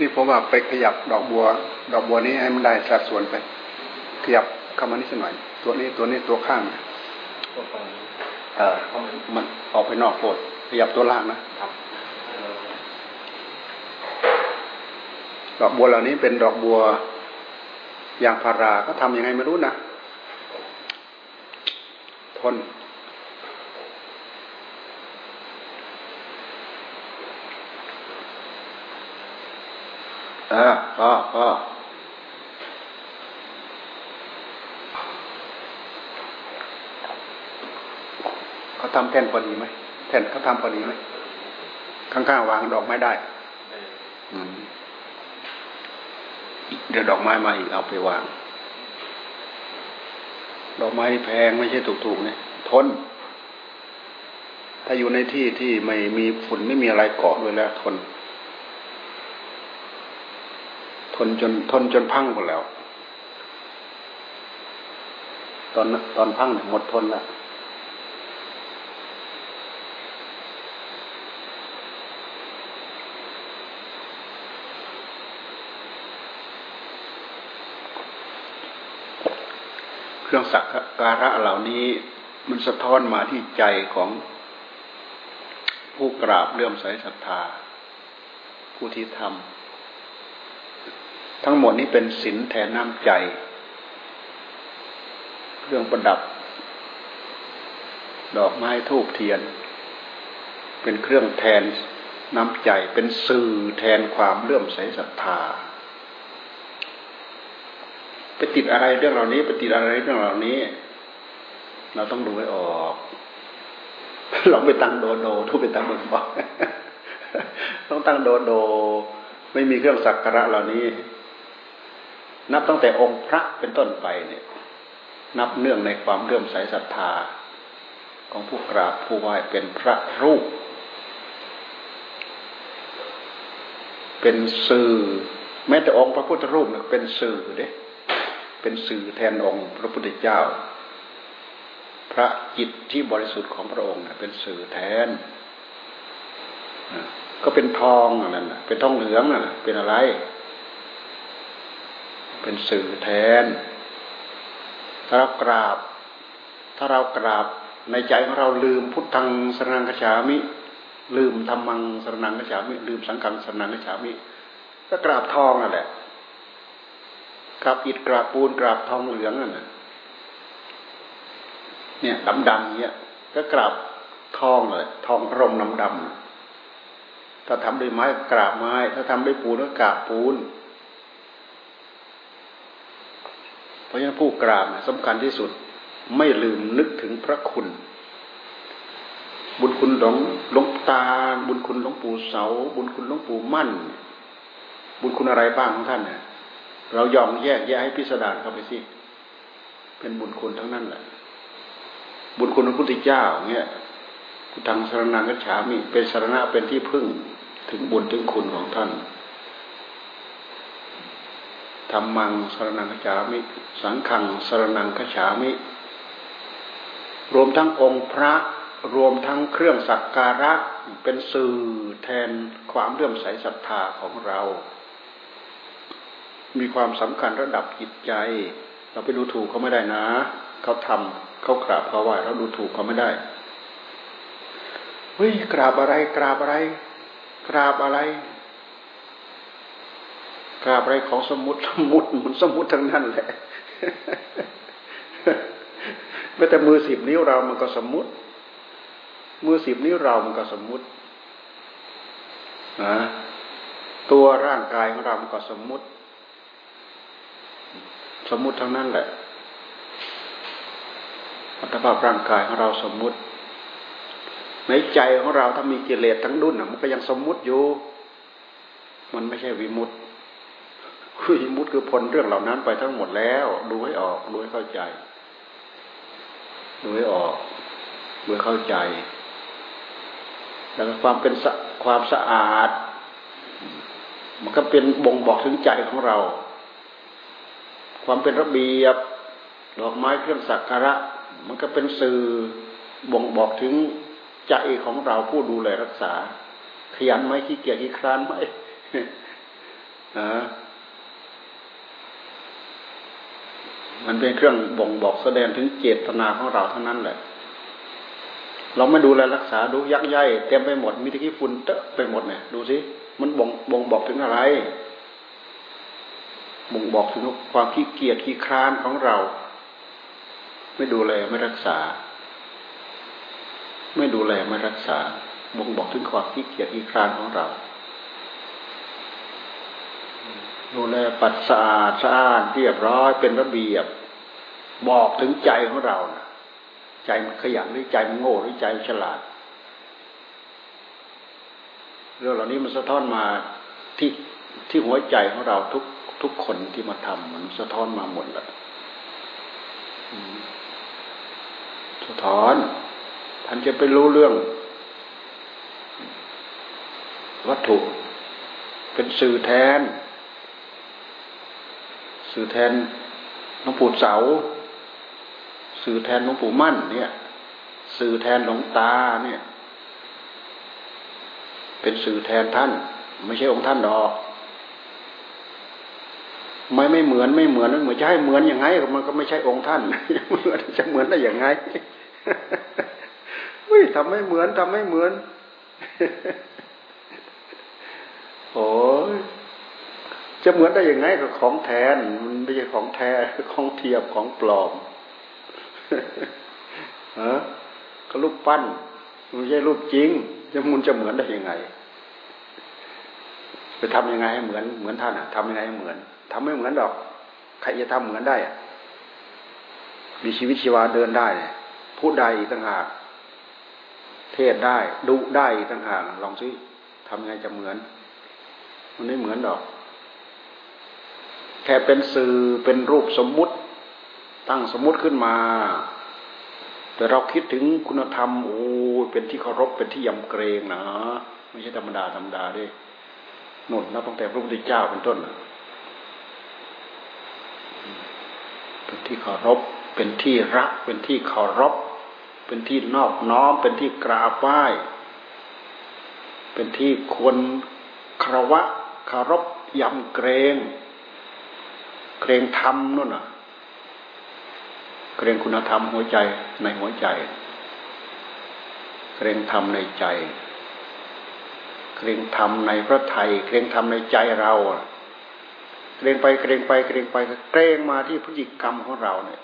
นี่ผมว่าไปขยับดอกบัว ดอกบัวนี้ให้มันได้สัดส่วนไป ขยับเข้ามานิดสักหน่อย ตัวนี้ตัวนี้ตัวข้างเออมันออกไปนอกโพดขยับตัวล่างนะดอกบัวเหล่านี้เป็นดอกบัวอย่างพาราก็ทำยังไงไม่รู้นะ ทน เออก็ก็เขาทำแท่นพอดีไหมแท่นเขาทำพอดีไหมข้างๆวางดอกไม้ได้เดี๋ยวดอกไม้มาอีกเอาไปวาง ดอกไม้แพงไม่ใช่ถูกๆเนี่ยทน ถ้าอยู่ในที่ที่ไม่มีฝุ่นไม่มีอะไรเกาะด้วยแล้วทน นจนทนจนพังหมดแล้ว ตอนตอนพังหมดทนแล้วเครื่องสักการะเหล่านี้มันสะท้อนมาที่ใจของผู้กราบเลื่อมใสศรัทธาผู้ที่ทำ ทั้งหมดนี้เป็นศีลแทนน้ำใจ เครื่องประดับ ดอกไม้ทูบเทียน เป็นเครื่องแทนน้ำใจเป็นสื่อแทนความเลื่อมใสศรัทธาไปติดอะไรเรื่องเหล่านี้ไปติดอะไรเรื่องเหล่านี้ เราต้องดูให้ออก เราไปตั้งโดโดทุกไปตั้งบนบอกต้องตั้งโดโดไม่มีเครื่องสักการะเหล่านี้ นับตั้งแต่องค์พระเป็นต้นไปเนี่ย นับเนื่องในความเลื่อมใสศรัทธา ของผู้กราบผู้ไหว้เป็นพระรูป เป็นสื่อ แม้แต่องค์พระพุทธรูปเนี่ยเป็นสื่อเด้เป็นสื่อแทนองค์พระพุทธเจ้า พระจิตที่บริสุทธิ์ของพระองค์เป็นสื่อแทนก็เป็นทองนั่นเป็นทองเหลืองนั่นเป็นอะไร เป็นสื่อแทน ถ้าเรากราบ ถ้าเรากราบในใจของเราลืมพุทธังสรนังกฉามิ ลืมธรรมังสรนังกฉามิ ลืมสังฆังสรนังกฉามิก็กราบทองนั่นแหละกราบอิฐกราบปูนกราบทองเหลืองนั่นเนี่ยดำดำเนี่ยก็กราบทองเลยทองพรมน้ำดำถ้าทำด้วยไม้กราบไม้ ถ้าทำด้วยปูนก็กราบปูน เพราะฉะนั้นผู้กราบสำคัญที่สุดไม่ลืมนึกถึงพระคุณ บุญคุณหลวงหลวงตา บุญคุณหลวงปู่เสา บุญคุณหลวงปู่มั่น บุญคุณอะไรบ้างของท่านเนี่ยเรายอมแยกแยะให้พิสดารเข้าไปสิเป็นบุญคุณทั้งนั้นแหละ บุญคุณพระพุทธเจ้าเนี่ยพุทธังสารนังกัจฉามิเป็นสารณะเป็นที่พึ่งถึงบุญถึงคุณของท่าน ธรรมังสรนังขฉามิ สังขังสรนังขฉามิ รวมทั้งองค์พระรวมทั้งเครื่องสักการะเป็นสื่อแทนความเลื่อมใสศรัทธาของเรา มีความสำคัญระดับจิตใจ เราไปดูถูกเขาไม่ได้นะ เขาทำเขากราบเขาไหว้เราดูถูกเขาไม่ได้เฮ้ยกราบอะไรกราบอะไร กราบอะไร กราบอะไรของสมุติสมุติมันสมุติทั้งนั้นแหละแม้แต่มือสิบนิ้วเรามันก็สมมุติมือสิบนิ้วเรามันก็สมมุตินะตัวร่างกายของเรามันก็สมมุติ สมมุติทั้งนั้นแหละอัตภาพร่างกายของเราสมมุติ ในใจของเราถ้ามีกิเลสทั้งดุนมันก็ยังสมมุติอยู่ มันไม่ใช่วิมุตติ คือมุตคือพ้นเรื่องเหล่านั้นไปทั้งหมดแล้ว ดูให้ออกดูให้เข้าใจ ดูให้ออกดูให้เข้าใจ แล้วความเป็นความสะอาด มันก็เป็นบ่งบอกถึงใจของเรา ความเป็นระเบียบ ดอกไม้เครื่องสักการะ มันก็เป็นสื่อบ่งบอกถึงใจของเราผู้ดูแลรักษา ขยันไหมขี้เกียจขี้คร้านไหมนะ มันเป็นเครื่องบ่งบอกแสดงถึงเจตนาของเราเท่านั้นแหละ เราไม่ดูแลรักษาดูยักย้ายเต็มไปหมดมีตะกี้ฝุ่นเตอะไปหมดเนี่ยดูสิมันบ่งบ่งบอกถึงอะไร บ่งบอกถึงความขี้เกียจขี้คร้านของเรา ไม่ดูแลไม่รักษา ไม่ดูแลไม่รักษา บ่งบอกถึงความขี้เกียจขี้คร้านของเรา ดูแลปัดสะอาดสะอาดเรียบร้อยเป็นระเบียบ บอกถึงใจของเรานะใจมันขยันหรือใจมันโง่หรือใจมันฉลาด เรื่องเหล่านี้มันสะท้อนมาที่ที่หัวใจของเราทุกทุกคนที่มาทำมันสะท้อนมาหมดแล้วสะท้อนท่านจะไปรู้เรื่อง วัตถุเป็นสื่อแทน สื่อแทนหลวงปู่เสา สื่อแทนหลวงปู่มั่น เนี่ย สื่อแทนหลวงตาเนี่ย เป็นสื่อแทนท่าน ไม่ใช่องค์ท่านดอก ไม่ไม่เหมือนไม่เหมือนเหมือนจะให้เหมือนยังไงมันก็ไม่ใช่องค์ท่านจะเหมือนได้อย่างไงเฮ้ยทำไม่เหมือนทำไม่เหมือนโอ้ย จะเหมือนได้ยังไงกับของแทนมันไม่ใช่ของแท้ของเทียบของปลอมฮะก็รูปปั้นไม่ใช่รูปจริง จะมุนจะเหมือนได้ยังไงไปทำยังไงให้เหมือนเหมือนท่านอะทำยังไงให้เหมือนทำไม่เหมือนดอกใครจะทำเหมือนได้อะมีชีวิตชีวาเดินได้พูดได้อีกต่างหากเทศได้ ดูได้อีกต่างหากลองซิทำยังไงจะเหมือน มันไม่เหมือนดอก แค่เป็นสื่อเป็นรูปสมมุติ ตั้งสมมุติขึ้นมา แต่เราคิดถึงคุณธรรมโอ้เป็นที่เคารพเป็นที่ยำเกรงนะไม่ใช่ธรรมดาธรรมดาด้วยนุ่นนับตั้งแต่พระพุทธเจ้าเป็นต้นนะเป็นที่เคารพเป็นที่รัก เป็นที่เคารพ เป็นที่นอบน้อม เป็นที่กราบไหว้ เป็นที่ควรครวะคารพยำเกรง เกรงธรรมนู่นน่ะ เกรงคุณธรรมหัวใจในหัวใจ เกรงธรรมในใจ เกรงธรรมในพระไทย เกรงธรรมในใจเราเกรงไปเกรงไปเกรงไปเกรงมาที่พฤติกรรมของเราเนี่ย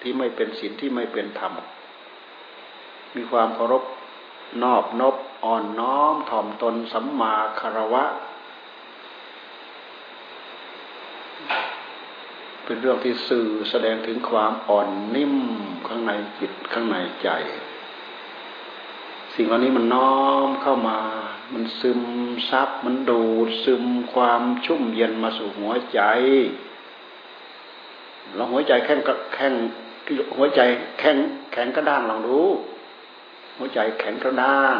ที่ไม่เป็นศีลที่ไม่เป็นธรรม มีความเคารพนอบนบอ่อนน้อมถ่อมตนสัมมาคารวะ เป็นเรื่องที่สื่อแสดงถึงความอ่อนนิ่มข้างในจิตข้างในใจ สิ่งเหล่านี้มันน้อมเข้ามา มันซึมซับมันดูดซึมความชุ่มเย็นมาสู่หัวใจ เราหัวใจแข็งแข็งหัวใจแข็งแข็งกระด้างลองดู หัวใจแข็งกระด้าง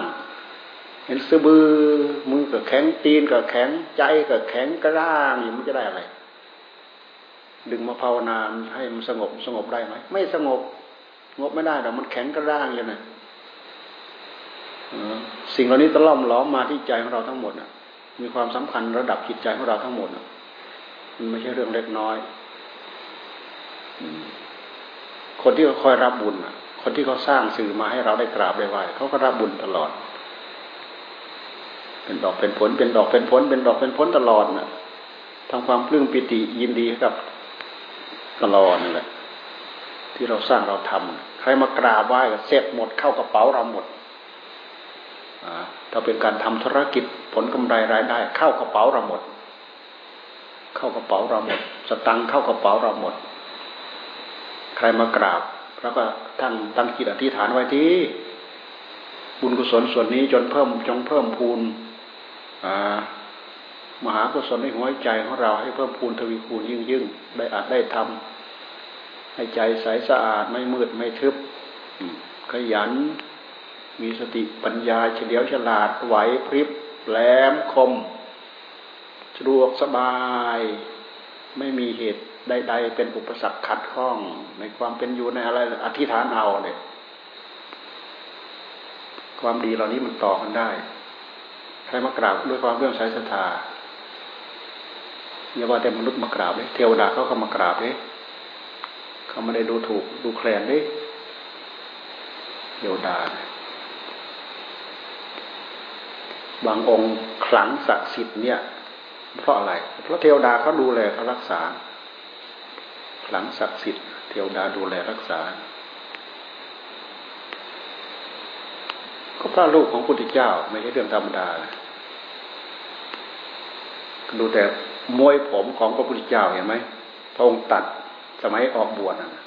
เห็นสะบือมือกับแข็งตีนกับแข็งใจกับแข็งกระด้างอย่างมันจะได้อะไร ดึงมาภาวนาให้มันสงบสงบได้ไหมไม่สงบงบไม่ได้หรอกมันแข็งกระด้างอย่างนั้นสิ่งเหล่านี้ตะล่อมล้อมมาที่ใจของเราทั้งหมดนะมีความสำคัญระดับจิตใจของเราทั้งหมดนะมันไม่ใช่เรื่องเล็กน้อยคนที่เขาคอยรับบุญคนที่เขาสร้างสื่อมาให้เราได้กราบได้ไหวเขาก็รับบุญตลอด เป็นดอกเป็นผล เป็นดอกเป็นผล เป็นดอกเป็นผลตลอดนะ่ะทำความปลื้มปิติยินดีกับ ตลอดนั่แหละที่เราสร้างเราทำใครมากราบไหว้ก็เสร็จหมดเข้ากระเป๋าเราหมดถ้าเป็นการทำธุรกิจผลกำไรรายได้ เข้ากระเป๋าเราหมด เข้ากระเป๋าเราหมด สตังเข้ากระเป๋าเราหมด ใครมากราบแล้วก็ตั้งตั้งจิตอธิษฐานไว้ที่บุญกุศลส่วนนี้จนเพิ่มจงเพิ่มพูนอ่า มหากุศลในหัวใจของเราให้เพิ่มพูนทวีคูณยิ่งยิ่งได้อาจได้ทำให้ใจใสสะอาดไม่มืดไม่ทึบขยัน มีสติปัญญาเฉลียวฉลาดไหวพริบแหลมคมสะดวกสบาย ไม่มีเหตุใด ๆ เป็นอุปสรรคขัดข้อง ในความเป็นอยู่ในอะไรอธิษฐานเอาเนี่ยความดีเหล่านี้มันต่อกันได้ ใครมากราบด้วยความเรื่องสายศรัทธา อย่าว่าแต่มนุษย์มากราบเลยเทวดาเขาก็มากราบเลยเขาไม่ได้ดูถูกดูแคลนเลยเทวดานะบางองค์ขลังศักดิ์สิทธิ์เนี่ย เพราะอะไร เพราะเทวดาเขาดูแลเขารักษา ขลังศักดิ์สิทธิ์เทวดาดูแลรักษา ก็พระลูกของพุทธเจ้าไม่ใช่เรื่องธรรมดาดูแต่ มวยผมของพระพุทธเจ้าเห็นไหมพระองค์ตัดสมัยออกบวชนะ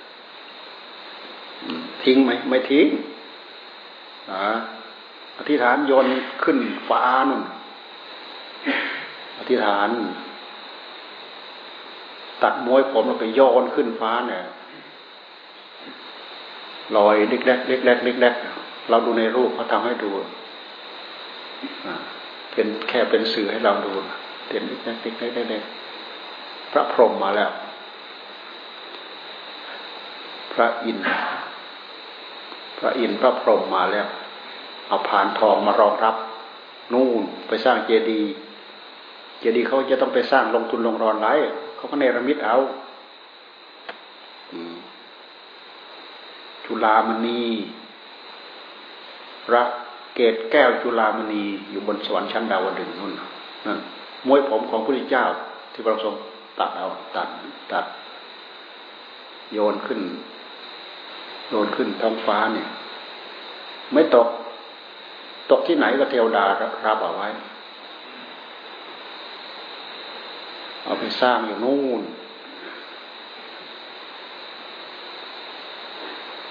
ทิ้งไหมไม่ทิ้งอธิษฐานโยนขึ้นฟ้านุ่นอธิษฐาน ตัดมวยผมแล้วไปโยนขึ้นฟ้าเนี่ยลอยเล็กเล็กเล็กเล็กเล็กเเราดูในรูปเขาทำให้ดูเป็นแค่เป็นสื่อให้เราดู เด่นเล็กเล็กเล็กเล็กพระพรหมมาแล้ว พระอินทร์พระอินทร์พระพรหมมาแล้วเอาผ่านทองมารองรับ นู่นไปสร้างเจดีย์เจดีย์เขาจะต้องไปสร้างลงทุนลงรอนไรเขาก็เนรมิตเอาจุลามณีพระเกตแก้วจุลามณีอยู่บนสวรรค์ชั้นดาวดึงนู่นนั่น มวยผมของพระพุทธเจ้า ที่พระทรงตัดเอาตัดตัด โยนขึ้นโยนขึ้นท้องฟ้าเนี่ย ไม่ตก ตกที่ไหนก็เทวดารับเอาไว้ เอาไปสร้างอยู่นู่น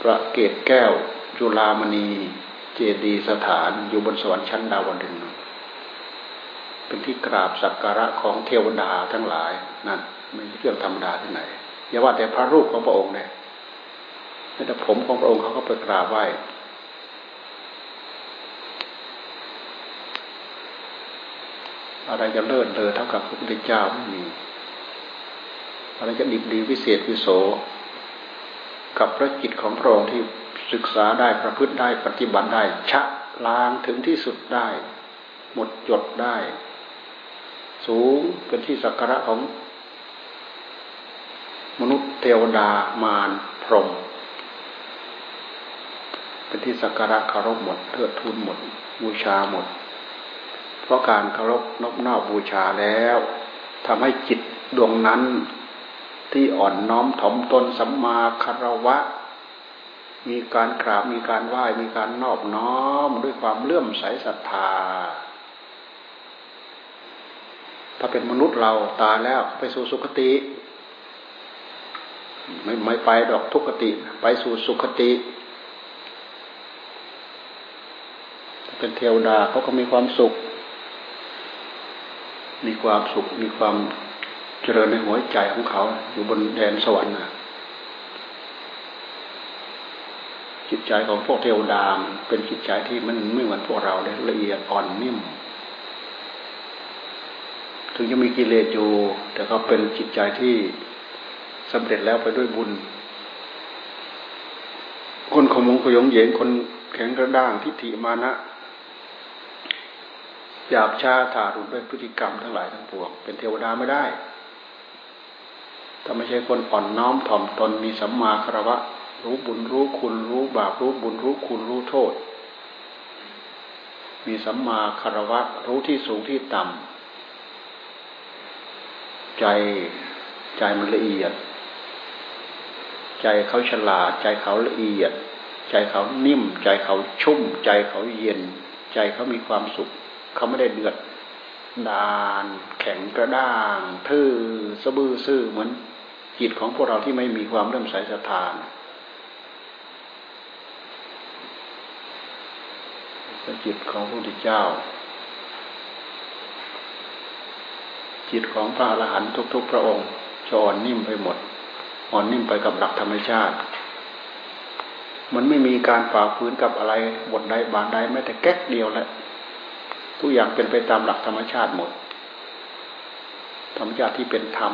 พระเกตแก้วจุลามณี เจดีสถานอยู่บนสวรรค์ชั้นดาวดึง เป็นที่กราบสักการะของเทวดาทั้งหลายนั่นไม่ใช่เรื่องธรรมดาที่ไหนอย่าว่าแต่พระรูปของพระองค์เลยแต่ผมของพระองค์เขาก็ไปกราบไหว้อะไรจะเลิศเลอเท่ากับพระพุทธเจ้าไม่มีอะไรจะดิบดีวิเศษวิโส กับพระจิตของพระองค์ที่ศึกษาได้ประพฤติได้ปฏิบัติได้ ชะล้างถึงที่สุดได้ หมดจดได้ สูงเป็นที่สักการะของ มนุษย์เทวดามารพรหมเป็นที่สักการะเคารพหมดเทิดทูนหมด บูชาหมด เพราะการเคารพนอบนอบบูชาแล้วทำให้จิตดวงนั้นที่อ่อนน้อมถ่อมตนสัมมาคารวะ มีการกราบมีการไหว้มีการนอบน้อมด้วยความเลื่อมใสศรัทธา ถ้าเป็นมนุษย์เราตายแล้วไปสู่สุคติ ไม่ไม่ไปดอกทุกขติ ไปสู่สุคติ เป็นเทวดาเขาก็มีความสุข มีความสุข มีความเจริญในหัวใจของเขา อยู่บนแดนสวรรค์นะจิตใจของพวกเทวดาเป็นจิตใจที่มันไม่เหมือนพวกเราเลยละเอียดอ่อนนิ่ม ถึงจะมีกิเลสอยู่ แต่ก็เป็นจิตใจที่สำเร็จแล้วไปด้วยบุญ คนขมงขยงเหยงคนแข็งกระด้างทิฏฐิมานะหยาบชาถารุนด้วยพฤติกรรมทั้งหลายทั้งปวงเป็นเทวดาไม่ได้ถ้าไม่ใช่คนอ่อนน้อมถ่อมตนมีสัมมาคารวะ รู้บุญรู้คุณรู้บาปรู้บุญรู้คุณรู้โทษ มีสัมมาคารวะ รู้ที่สูงที่ต่ำ ใจ ใจมันละเอียด ใจเขาฉลาด ใจเขาละเอียด ใจเขานิ่ม ใจเขาชุ่ม ใจเขาเย็น ใจเขามีความสุข เขาไม่ได้เดือดดาน แข็งกระด้าง ทื่อสะบือซื่อเหมือนจิตของพวกเราที่ไม่มีความเริ่มใสศรัทธาจิตของพระพุทธเจ้า จิตของพระอรหันต์ทุก ๆ พระองค์จะอ่อนนิ่มไปหมด อ่อนนิ่มไปกับหลักธรรมชาติ มันไม่มีการฝ่าฝืนกับอะไรบทใดบานใดแม้แต่แก๊กเดียวแหละ ทุกอย่างเป็นไปตามหลักธรรมชาติหมด ธรรมชาติที่เป็นธรรม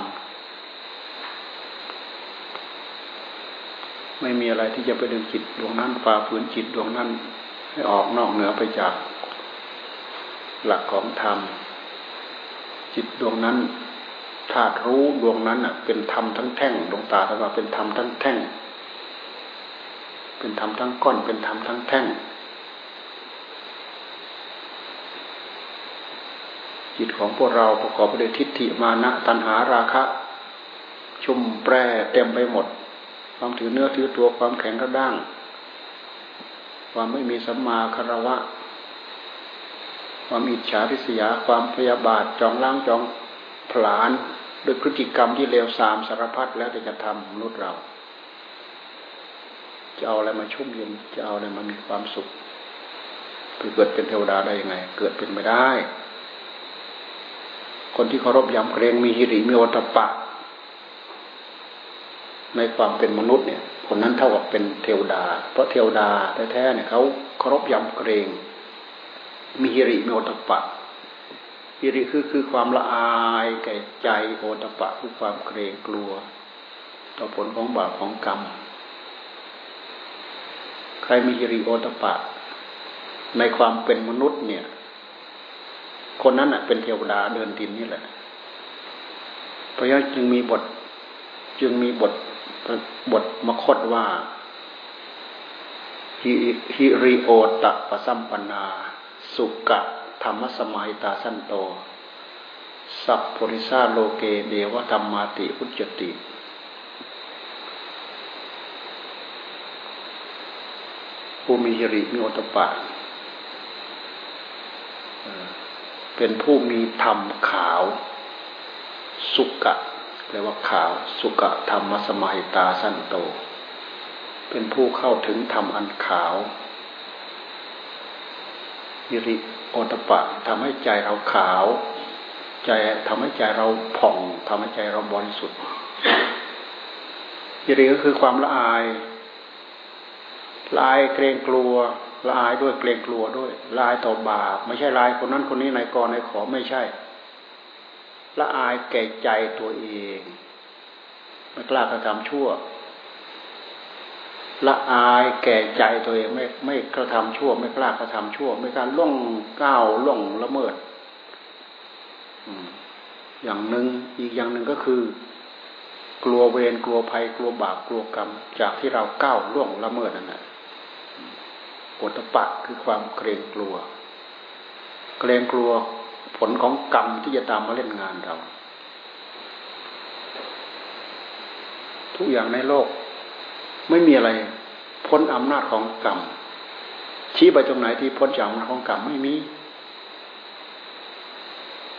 ไม่มีอะไรที่จะไปดึงจิตดวงนั้นฝ่าฝืนจิตดวงนั้นให้ออกนอกเหนือไปจากหลักของธรรม จิตดวงนั้นธาตุรู้ดวงนั้นอะเป็นธรรมทั้งแท่งดวงตาท่านว่าเป็นธรรมทั้งแท่ง เป็นธรรมทั้งก้อนเป็นธรรมทั้งแท่ง จิตของพวกเราประกอบไปด้วยทิฏฐิมานะตัณหาราคะ ชุ่มแปรเต็มไปหมด ความถือเนื้อถือตัวความแข็งกระด้าง ความไม่มีสัมมาคารวะ ความอิจฉาริษยาความพยาบาทจองล้างจองผลาญด้วยพฤติกรรมที่เลวทรามสารพัดแล้วแต่จะทำมนุษย์เรา จะเอาอะไรมาชุ่มเย็นจะเอาอะไรมามีความสุขเกิดเป็นเทวดาได้ยังไง เกิดเป็นไม่ได้ คนที่เคารพยำเกรงมีหิริมีโอตปะ ในความเป็นมนุษย์เนี่ย คนนั้นเท่ากับเป็นเทวดา เพราะเทวดาแท้ๆเนี่ยเขาเคารพยำเกรง มีหิริมีโอตปะฮิริคือคือความละอายแก่ใจโอตปะคือความเกรงกลัว ต่อผลของบาปของกรรม ใครมีฮิริโอตปะ ในความเป็นมนุษย์เนี่ย คนนั้นเป็นเทวดาเดินดินนี่แหละเพราะฉะนั้นจึงมีบท จึงมีบทบทมคตว่าฮิริโอตปะสัมปนา สุกะธรรมสมัยตาสันโต สัพปริสาโลเกเดวธรรมาติอุจติ ผู้มีหิริมีโอตปะ เป็นผู้มีธรรมขาว สุกะแปลว่าขาว สุกะธรรมสมัยตาสันโต เป็นผู้เข้าถึงธรรมอันขาว หิริโอตปะทำให้ใจเราขาว ใจทำให้ใจเราผ่องทำให้ใจเราบริสุทธิ์ยิริก็คือความละอายละอายเกรงกลัวละอายด้วยเกรงกลัวด้วยละอายต่อบาปไม่ใช่ลายคนนั้นคนนี้นายกรนายขอไม่ใช่ละอายแก่ใจตัวเองไม่กล้ากระทำชั่ว ละอายแก่ใจตัวเองไม่ไม่กระทำชั่ว ไม่กล้ากระทำชั่ว ไม่การล่วงก้าวล่วงละเมิดอย่างหนึ่งอีกอย่างหนึ่งก็คือ กลัวเวรกลัวภัยกลัวบาปกลัวกรรม จากที่เราก้าวล่วงละเมิดนั่นแหละปตปะคือความเกรงกลัว เกรงกลัวผลของกรรมที่จะตามมาเล่นงานเรา ทุกอย่างในโลก ไม่มีอะไรพ้นอำนาจของกรรมชี้ไปตรงไหนที่พ้นจากอำนาจของกรรมไม่มี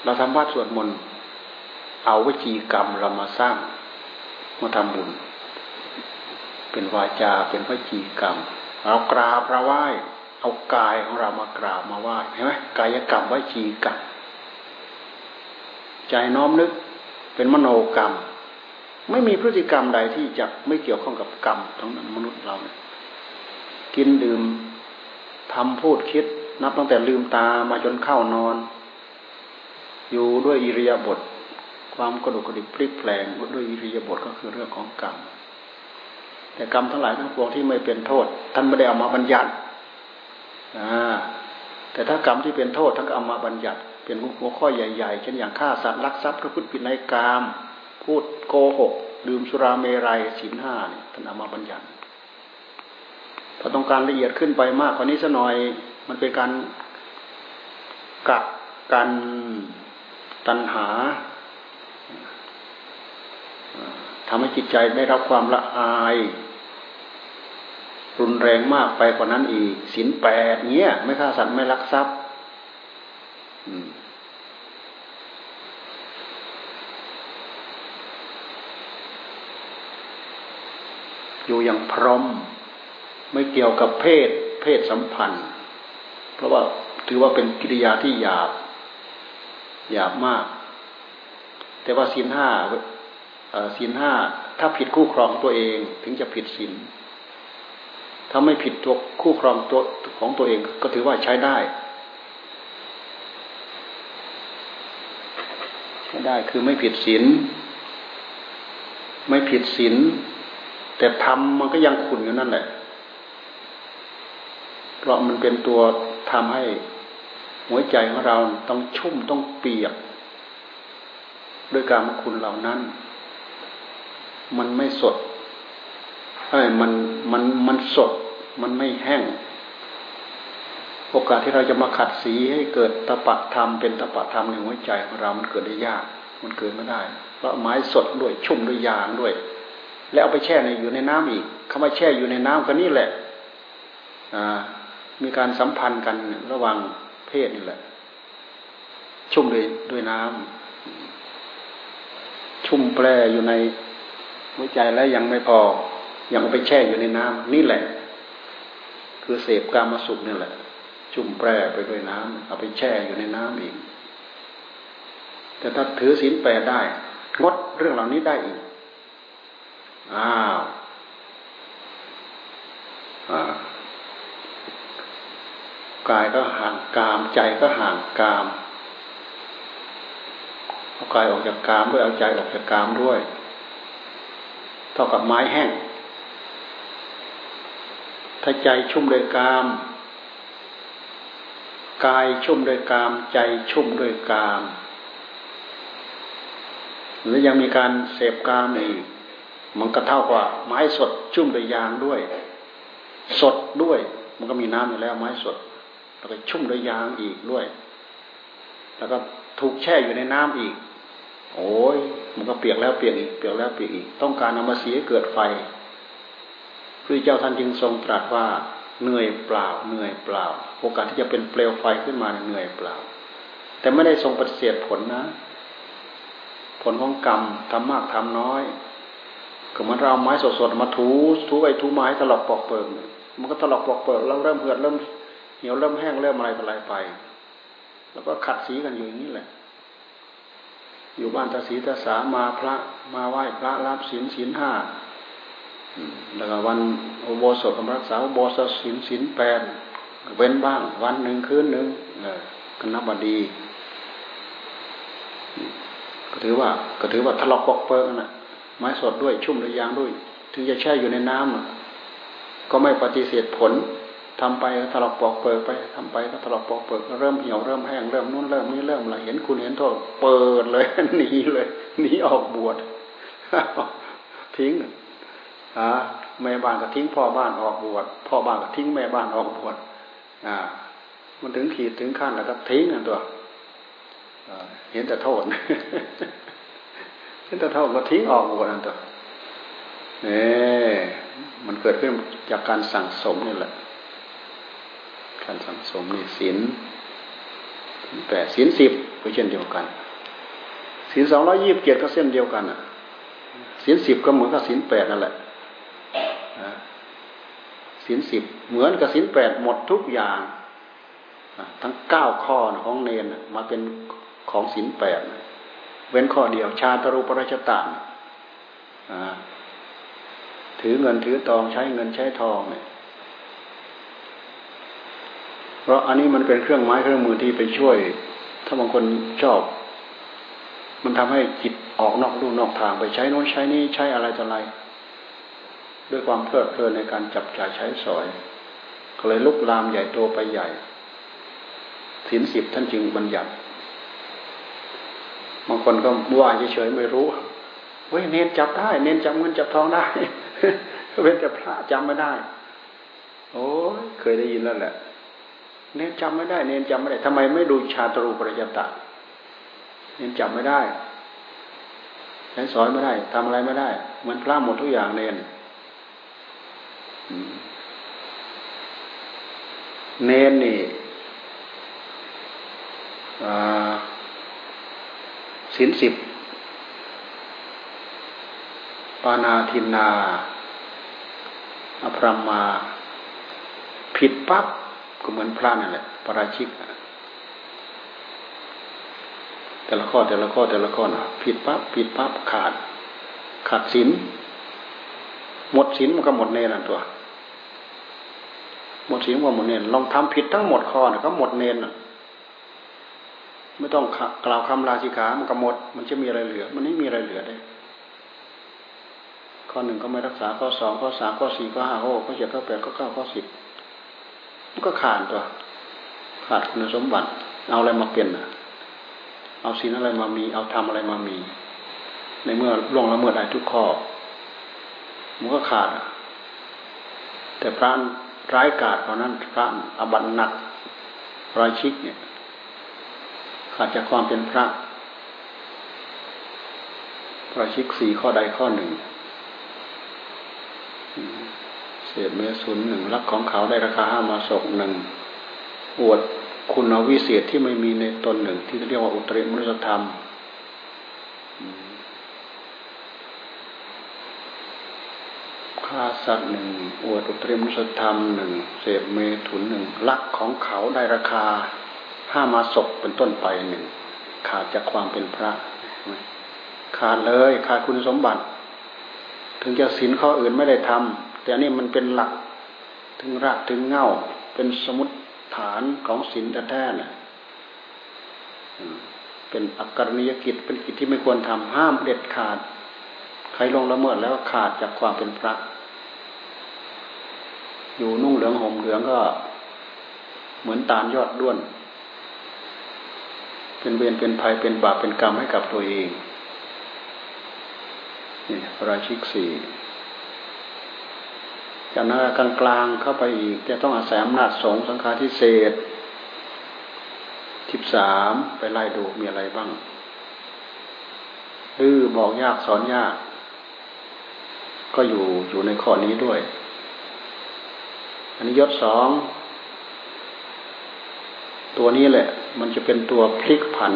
เราทำวัดสวดมนต์เอาวิจีกรรมเรามาสร้างมาทำบุญ เป็นวาจาเป็นวิจีกรรมเรากราบเราไหว้เอากายของเรามากราบมาไหว้เห็นไหมกายกรรมวิจีกรรมใจน้อมนึกเป็นมโนกรรม ไม่มีพฤติกรรมใดที่จะไม่เกี่ยวข้องกับกรรมทั้งนั้นมนุษย์เราเนี่ยกินดื่มทำพูดคิด นับตั้งแต่ลืมตามาจนเข้านอน อยู่ด้วยอิริยาบถความกระดุกกระดิกพลิกแปลงด้วยอิริยาบถก็คือเรื่องของกรรมแต่กรรมทั้งหลายทั้งปวงที่ไม่เป็นโทษ ท่านไม่ได้เอามาบัญญัติแต่ถ้ากรรมที่เป็นโทษท่านก็เอามาบัญญัติ เป็นหัวข้อใหญ่ๆเช่นอย่างฆ่าสัตว์ลักทรัพย์พระพุทธปินัยกรรม พูดโกหก ดื่มสุราเมรัยสินห้าเนี่ยท่านเอามาบัญญัติพอต้องการละเอียดขึ้นไปมากกว่านี้สัหน่อยมันเป็นการกักกันตัณหาทำให้จิตใจได้รับความละอาย รุนแรงมากไปกว่านั้นอีกสินแปดเงี้ย ไม่ฆ่าสัตว์ไม่ลักทรัพย์ อยู่อย่างพร้อม ไม่เกี่ยวกับเพศ เพศสัมพันธ์ เพราะว่าถือว่าเป็นกิริยาที่หยาบหยาบมาก แต่ว่าศีลห้าศีลห้าถ้าผิดคู่ครองตัวเองถึงจะผิดศีลถ้าไม่ผิดตัวคู่ครองตัวของตัวเองก็ถือว่าใช้ได้ใช้ได้คือไม่ผิดศีลไม่ผิดศีล แต่ทำมันก็ยังขุ่นอยู่นั่นแหละ เพราะมันเป็นตัวทำให้หัวใจของเราต้องชุ่มต้องเปียก ด้วยการมคุณเหล่านั้น มันไม่สดไอ้มันมันมันสด มันไม่แห้ง โอกาสที่เราจะมาขัดสีให้เกิดตะปะธรรมเป็นตะปะธรรมในหัวใจของเรา มันเกิดได้ยาก มันเกิดไม่ได้ เพราะไม้สดด้วยชุ่มด้วยยางด้วย แล้วเอาไปแช่ในอยู่ในน้ำอีกคำว่าแช่อยู่ในน้ำก็นี่แหละมีการสัมพันธ์กันระหว่างเพศนี่แหละ ชุ่มด้วยด้วยน้ำชุ่มแปรอยู่ในหัวใจแล้วยังไม่พอ ยังไปแช่อยู่ในน้ำนี่แหละ คือเสพกามาสุขนี่แหละชุ่มแปรไปด้วยน้ำเอาไปแช่อยู่ในน้ำอีกแต่ถ้าถือศีลแปได้งดเรื่องเหล่านี้ได้อีก อ้าวกายก็ห่างกาม ใจก็ห่างกามเอากายออกจากกามด้วยเอาใจออกจากกามด้วย เท่ากับไม้แห้ง ถ้าใจชุ่มด้วยกาม กายชุ่มด้วยกาม ใจชุ่มด้วยกาม หรือยังมีการเสพกามอีก มันก็เท่ากับไม้สดชุ่มด้วยยางด้วย สดด้วย มันก็มีน้ำอยู่แล้วไม้สด แล้วก็ชุ่มด้วยยางอีกด้วย แล้วก็ถูกแช่อยู่ในน้ำอีก โอ้ยมันก็เปียกแล้วเปียกอีกเปียกแล้วเปียกอีก ต้องการนำมาเสียเกิดไฟพระเจ้าท่านจึงทรงตรัสว่าเหนื่อยเปล่าเหนื่อยเปล่า โอกาสที่จะเป็นเปลวไฟขึ้นมาเหนื่อยเปล่า แต่ไม่ได้ทรงปฏิเสธผลนะ ผลของกรรมทำมากทำน้อย ก็มันเราไม้สดๆมาถูถูไปถูไม้ตลอกปอกเปิงมันก็ตลอกปอกเปิงแล้วเริ่มเหือดเริ่มเหี่ยวเริ่มแห้งเริ่มอะไรอะไรไป แล้วก็ขัดสีกันอยู่อย่างนี้แหละ อยู่บ้านตาสีตาสามาพระมาไหว้พระรับศีลศีลห้าแล้วก็วันโอโบสถกำรักษาโอโบสถศีลศีลแปดเว้นบ้าง วันหนึ่งคืนหนึ่งก็นับบดีก็ถือว่าก็ถือว่าทะเลาะปอกเปิงนะ ไม้สดด้วยชุ่มด้วยยางด้วย ถึงจะแช่อยู่ในน้ำก็ไม่ปฏิเสธผลทำไปถลอกปอกเปิดไปทำไปถลอกปอกเปิดเริ่มเหี่ยวเริ่มแห้งเริ่มนู้นเริ่มนี้เริ่มอะไรเห็นคุณเห็นโทษเปิดเลยหนีเลยหนีออกบวชทิ้งอ่าแม่บ้านก็ทิ้งพ่อบ้านออกบวชพ่อบ้านก็ทิ้งแม่บ้านออกบวชอ่า มันถึงขีดถึงขั้นแล้วก็ทิ้งอันตัวเห็นแต่โทษ เห็นแต่โทษก็ทิ้งออกบวชอันตัวเนี่ยมันเกิดขึ้นจากการสั่งสมนี่แหละ การสั่งสมนี่ศีลแปดศีลสิบก็เช่นเดียวกันศีลสองร้อยี่สิบเจ็ดก็เส้นเดียวกันอะศีลสิบก็เหมือนกับศีลแปดนั่นแหละศีลสิบเหมือนกับศีลแปดหมดทุกอย่างทั้งเก้าข้อของเนนมาเป็นของศีลแปด เว้นข้อเดียว ชาตรูปราชตานถือเงินถือทองใช้เงินใช้ทองเนี่ยเพราะอันนี้มันเป็นเครื่องไม้เครื่องมือที่ไปช่วย ถ้าบางคนชอบ มันทำให้จิตออกนอกรูนอกทางไปใช้โน้นใช้นี้ใช้อะไรต่ออะไร ด้วยความเพลิดเพลินในการจับจ่ายใช้สอย ก็เลยลุกลามใหญ่โตไปใหญ่สินสิบท่านจึงบัญญัติ บางคนก็ว่าเฉยๆไม่รู้เฮ้ยเน้นจับได้ เน้นจับเงินจับทองได้เว้นแต่พระจำไม่ได้ โอ้เคยได้ยินแล้วแหละ เน้นจำไม่ได้ เน้นจำไม่ได้ทำไมไม่ดูชาตรูปริยตะ เน้นจำไม่ได้ใช้สอนไม่ได้ทำอะไรไม่ได้ เหมือนพระหมดทุกอย่างเน้นเน้นนี่ สินสิบปานาทินา อภรมมา ผิดปั๊บก็เหมือนพระนั่นแหละปราชิก แต่ละข้อแต่ละข้อแต่ละข้อนะผิดปั๊บผิดปั๊บขาด ขาดศีลหมดศีลมันก็หมดเนรตัว หมดศีลว่าหมดเนรลองทำผิดทั้งหมดข้อนะก็หมดเนร ไม่ต้องกล่าวคำลาสิกขามันก็หมด มันจะมีอะไรเหลือ มันไม่มีอะไรเหลือได้ข้อหนึ่งก็ไม่รักษาข้อสองข้อสามข้อสี่ข้อห้าข้อหกข้อเจ็ดข้อแปดข้อเก้าข้อสิบมันก็ขาดตัว ขาดคุณสมบัติ เอาอะไรมาเปลี่ยนเอาศีลอะไรมามี เอาทำอะไรมามี ในเมื่อล่วงละเมิดได้ทุกข้อมันก็ขาดแต่พระร้ายกาจเพราะนั้นพระอบันหนักรายชิกเนี่ย ขาดจากความเป็นพระราชิกสี่ข้อใดข้อหนึ่ง เศษเมสุนหนึ่งรักของเขาได้ราคาห้ามาศกหนึ่งอวดคุณวิเศษที่ไม่มีในตนหนึ่ง ที่เรียกว่าอุตริมนุสธรรมฆ่าสัตว์หนึ่งอวดอุตริมนุสธรรมหนึ่งเสพเมถุนหนึ่งลักของเขาได้ราคา ห้ามาศกเป็นต้นไปหนึ่งขาดจากความเป็นพระ ขาดเลยขาดคุณสมบัติ ถึงจะศีลข้ออื่นไม่ได้ทำแต่นี่มันเป็นหลักถึงรากถึงเง่า เป็นสมุดฐานของศีลแท้ๆน่ะเป็นอักกรณียกิจเป็นกิจที่ไม่ควรทำห้ามเด็ดขาด ใครลงละเมิดแล้วขาดจากความเป็นพระ อยู่นุ่งเหลืองห่มเหลืองก็ เหมือนตาลยอดด้วน เป็นเวรเป็นภัยเป็นบาปเป็นกรรมให้กับตัวเองนี่ราชิกสี่จากนั้นกลางกลางเข้าไปอีก จะต้องอาศัยอำนาจสงสังฆาทิเศษสิบสามไปไล่ดูมีอะไรบ้างดื้อบอกยากสอนยาก ก็อยู่อยู่ในข้อนี้ด้วย อันนี้ยศสอง ตัวนี้แหละ มันจะเป็นตัวพลิกผัน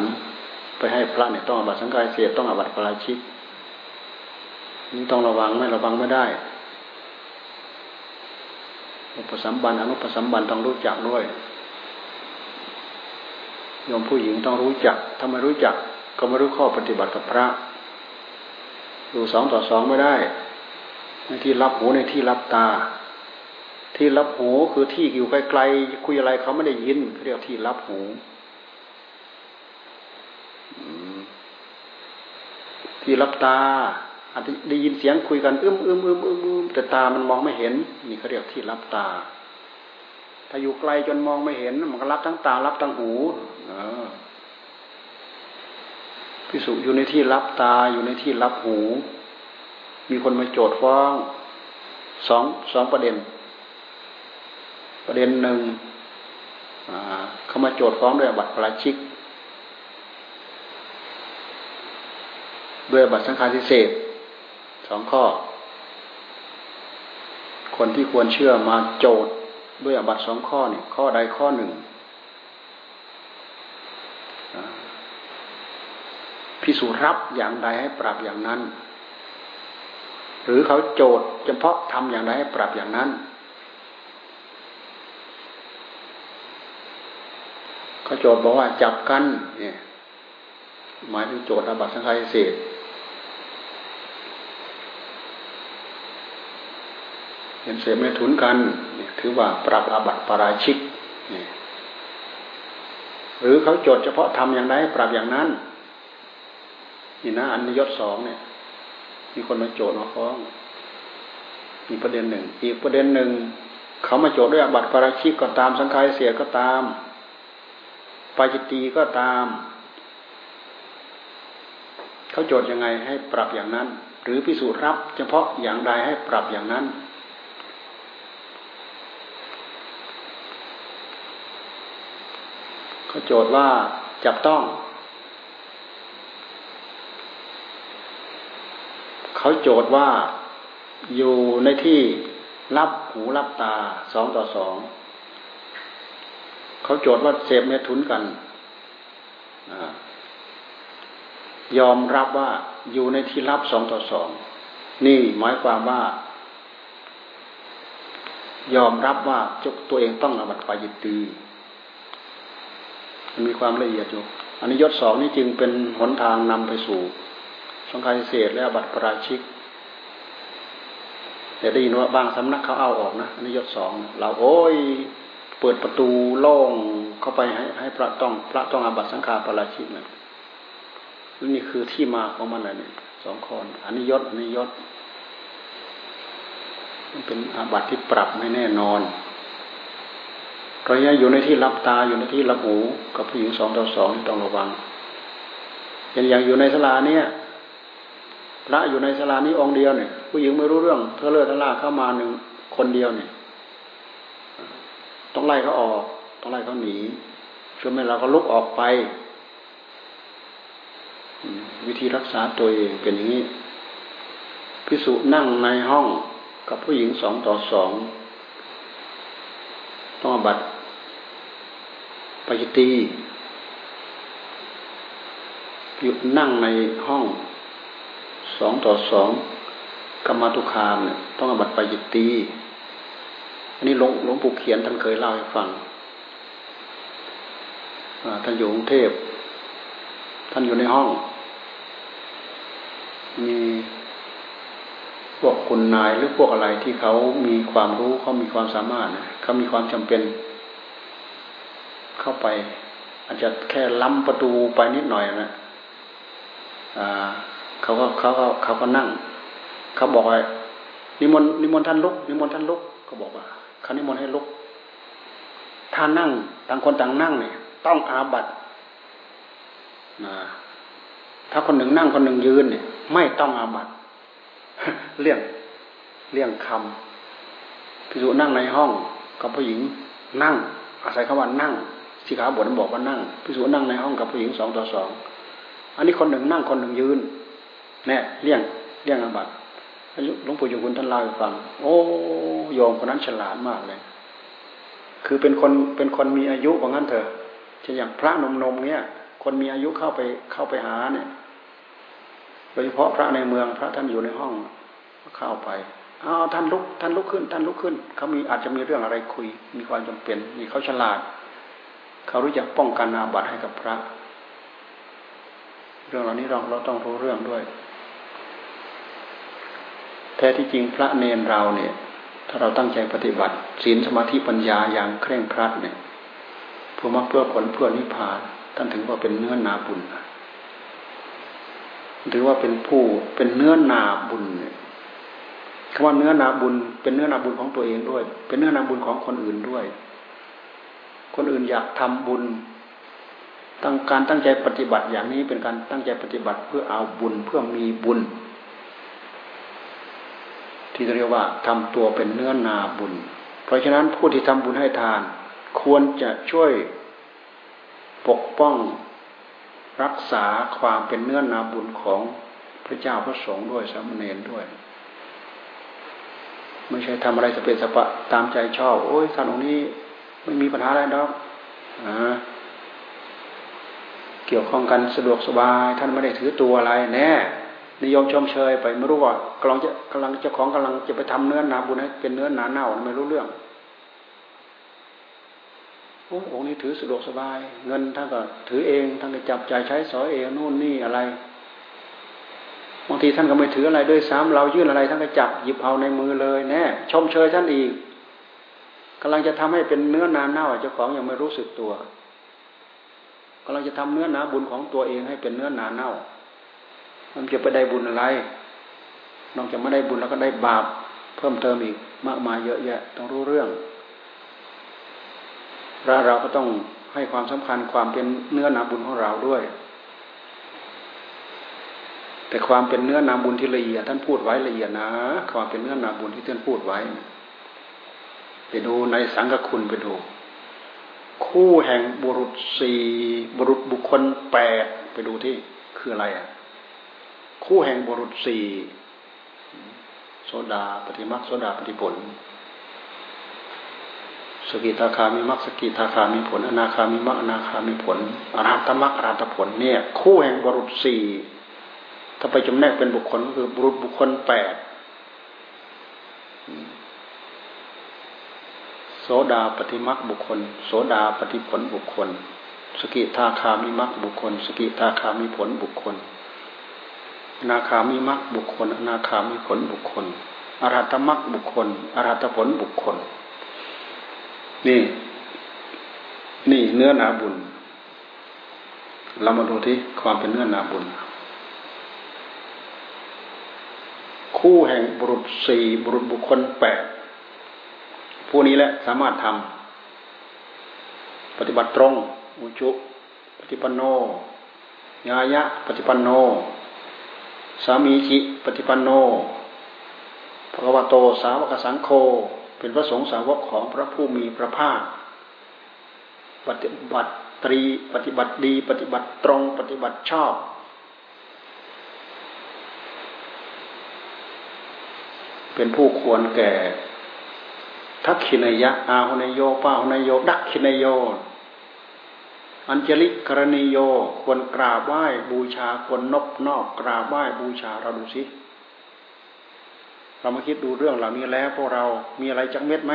ไปให้พระเนี่ยต้องอบัตสังกายเสียต้องอบัตปราชิกนี่ต้องระวังไม่ระวังไม่ได้อุปสัมบันอนุปสัมบันต้องรู้จักด้วยโยมผู้หญิงต้องรู้จัก ถ้าไม่รู้จัก ก็ไม่รู้ข้อปฏิบัติกับพระอยู่สองต่อสองไม่ได้ ในที่รับหูในที่รับตา ที่รับหูคือที่อยู่ไกลๆคุยอะไรเขาไม่ได้ยินเรียกที่รับหู ที่รับตาอาจจะได้ยินเสียงคุยกันอึ้มอึ้มอึ้มอึ้มอึ้มแต่ตามันมองไม่เห็น นี่เขาเรียกที่รับตา ถ้าอยู่ไกลจนมองไม่เห็น มันก็รับทั้งตารับทั้งหูพิสุอยู่ในที่รับตาอยู่ในที่รับหู มีคนมาโจทย์ฟ้องสองสองประเด็น ประเด็นหนึ่งเขามาโจทย์ฟ้องด้วยบัตรประชิก ด้วยบัตรสังฆาทิเศษสองข้อ คนที่ควรเชื่อมาโจทย์ด้วยอบัตสองข้อนี่ข้อใดข้อหนึ่งพิสูจรับอย่างใดให้ปรับอย่างนั้น หรือเขาโจทย์เฉพาะทำอย่างใดให้ปรับอย่างนั้น เขาโจทย์บอกว่าจับกันเนี่ยหมายถึงโจทย์อบัตสังฆาทิเศษ เห็นเสพไม่ทุนกันถือว่าปรับอาบัติปราชิก หรือเขาจดเฉพาะทำอย่างไรปรับอย่างนั้นนี่นะอันยศสองเนี่ย มีคนมาโจทย์มาฟ้องมีประเด็นหนึ่ง อีกประเด็นหนึ่ง เขามาโจทย์ด้วยอาบัติปราชิกก็ตามสังขารเสียก็ตามปาจิตีก็ตาม เขาโจทย์ยังไงให้ปรับอย่างนั้น หรือพิสูจน์รับ เฉพาะอย่างใดให้ปรับอย่างนั้นเขา โจทย์ว่าจับต้อง เขาโจทย์ว่าอยู่ในที่รับหูรับตาสองต่อสองเขาโจทย์ว่าเสพเมทุนกันยอมรับว่าอยู่ในที่รับสองต่อสองนี่หมายความว่า ยอมรับว่าจุกตัวเองต้องอบัตปายิตี มันมีความละเอียดอยู่ อันนี้ยศสองนี่จึงเป็นหนทางนำไปสู่สงการเศษและบัตรประราชิก แต่ได้ยินว่าบางสำนักเขาเอาออกนะอันนี้ยศสองเราโอ้ยเปิดประตูโล่งเข้าไปให้ให้พระต้องพระต้องอาบัตสังฆาประราชิกนะนี่คือที่มาของมันเลยเนี่ยสองคนอันนี้ยศอันนี้ยศมันเป็นอาบัติที่ปรับไม่แน่นอน เรายังอยู่ในที่รับตาอยู่ในที่รับหูกับผู้หญิงสองต่อสองต้องระวังอย่างอย่างอยู่ในสลาเนี่ยพระอยู่ในศาลานี้องค์เดียวเนี่ยผู้หญิงไม่รู้เรื่องเธอเลือดทะลาเข้ามาหนึ่งคนเดียวเนี่ยต้องไล่เขาออกต้องไล่เขาหนีช่วงนั้นเราก็ลุกออกไป วิธีรักษาตัวเองเป็นอย่างนี้พิสุนั่งในห้องกับผู้หญิงสองต่อสองต้องอบัต ปยตีหยุดนั่งในห้องสองต่อสองกรรมตุคามเนี่ยต้องอบัตปยตีอันนี้หลวงหลวงปู่เขียนท่านเคยเล่าให้ฟังท่านอยู่กรุงเทพ ท่านอยู่ในห้อง มีพวกคุณนายหรือพวกอะไรที่เขามีความรู้เขามีความสามารถเขามีความจำเป็น เข้าไป อาจจะแค่ล้ำประตูไปนิดหน่อยนะเขาก็เขาก็เขาก็นั่ง เขาบอกว่านิมนต์นิมนต์ท่านลุก นิมนต์ท่านลุกเขาบอกว่าเขานิมนต์ให้ลุกถ้านั่งต่างคนต่างนั่งเนี่ย ต้องอาบัตนะถ้าคนหนึ่งนั่งคนหนึ่งยืนเนี่ย ไม่ต้องอาบัตเลี่ยงเลี่ยงคำพิสุนั่งในห้องกับผู้หญิงนั่ง อาศัยคำว่านั่ง สิขาบทบอกว่านั่งพิสุนั่งในห้องกับผู้หญิงสองต่อสองอันนี้คนหนึ่งนั่งคนหนึ่งยืนเนี่ยเลี่ยงเลี่ยงอาบัตหลวงปู่ยงคุณท่านเล่าให้ฟัง โอ้ยอมคนนั้นฉลาดมากเลย คือเป็นคนเป็นคนมีอายุว่างั้นเถอะเช่นอย่างพระนมนมเนี่ย คนมีอายุเข้าไปเข้าไปหาเนี่ย โดยเฉพาะพระในเมืองพระท่านอยู่ในห้องเข้าไปอ้าวท่านลุกท่านลุกขึ้น ท่านลุกขึ้น เขามีอาจจะมีเรื่องอะไรคุย มีความจำเป็นมีเขาฉลาด เขารู้จักป้องกันอาบัติให้กับพระ เรื่องเหล่านี้เราเราต้องรู้เรื่องด้วย แท้ที่จริงพระเนนเราเนี่ย ถ้าเราตั้งใจปฏิบัติศีลสมาธิปัญญาอย่างเคร่งครัดเนี่ยเพื่อมรรคเพื่อผลเพื่อนิพพานท่านถึงว่าเป็นเนื้อนาบุญหรือว่าเป็นผู้เป็นเนื้อนาบุญเนี่ยคำว่าเนื้อนาบุญ เป็นเนื้อนาบุญของตัวเองด้วย เป็นเนื้อนาบุญของคนอื่นด้วย คนอื่นอยากทำบุญตั้งการตั้งใจปฏิบัติอย่างนี้เป็นการตั้งใจปฏิบัติเพื่อเอาบุญเพื่อมีบุญ ที่เรียกว่าทำตัวเป็นเนื้อนาบุญ เพราะฉะนั้นผู้ที่ทำบุญให้ทาน ควรจะช่วยปกป้องรักษาความเป็นเนื้อนาบุญของพระเจ้าพระสงฆ์ด้วยสามเณรด้วย ไม่ใช่ทำอะไรจะเป็นสปะตามใจชอบ โอ้ยท่านองค์นี้ ไม่มีปัญหาอะไรดอกอเกี่ยวข้องกันสะดวกสบาย ท่านไม่ได้ถือตัวอะไร แน่นิยมชมเชยไปไม่รู้ว่ากำลังจะกำลังเจ้าของกำลังจะไปทำเนื้อนาบุญให้เป็นเนื้อหนาเน่าไม่รู้เรื่องโอ้องค์นี้ถือสะดวกสบาย เงินท่านก็ถือเองท่านก็จับจ่ายใช้สอยเองนู่นนี่อะไรบางทีท่านก็ไม่ถืออะไรด้วยซ้ำเรายื่นอะไรท่านก็จับหยิบเอาในมือเลยแน่ชมเชยท่านอีก กำลังจะทำให้เป็นเนื้อนาเน่าเจ้าของยังไม่รู้สึกตัวกำลังจะทำเนื้อนาบุญของตัวเองให้เป็นเนื้อนาเน่า มันจะไปได้บุญอะไร นอกจากไม่ได้บุญแล้วก็ได้บาปเพิ่มเติมอีกมากมายเยอะแยะต้องรู้เรื่องเราเราก็ต้องให้ความสำคัญความเป็นเนื้อนาบุญของเราด้วย แต่ความเป็นเนื้อนาบุญที่ละเอียดท่านพูดไว้ละเอียดนะ ความเป็นเนื้อนาบุญที่ท่านพูดไว้ ไปดูในสังฆคุณไปดู คู่แห่งบุรุษสี่บุรุษบุคคลแปดไปดูที่คืออะไรอะ คู่แห่งบุรุษสี่โสดาปฏิมักโสดาปฏิผลสกิทาคามีมักสกิทาคามีผล อนาคามีมักอนาคามีผลอรหัตมักอรหัตผลเนี่ย คู่แห่งบุรุษสี่ถ้าไปจำแนกเป็นบุคคลก็คือบุรุษบุคคลแปด โสดาปฏิมักบุคคล โสดาปฏิผลบุคคล สกิทาคามิมักบุคคล สกิทาคามิผลบุคคล นาคามิมักบุคคล นาคามิผลบุคคล อรหัตมักบุคคล อรหัตผลบุคคล นี่ นี่เนื้อนาบุญ เรามาดูที่ความเป็นเนื้อนาบุญ คู่แห่งบุรุษสี่บุรุษบุคคลแปด ผู้นี้แหละสามารถทำปฏิบัติตรงอุจุปฏิปันโนญาญะปฏิปันโน สามีจิปฏิปันโนภควโตสาวกสังโฆเป็นพระสงฆ์สาวกของพระผู้มีพระภาค ปฏิบัติตรีปฏิบัติดี ปฏิบัติตรง ปฏิบัติชอบ เป็นผู้ควรแก่ ทักขินยะ อาหุนโยป้าหุนโย ดักขินโย อัญจลิกรณีโย ควรกราบไหว้บูชา ควรนบนอกกราบไหว้บูชาเราดูสิ เรามาคิดดูเรื่องเหล่านี้แล้วพวกเรา มีอะไรจักเม็ดไหม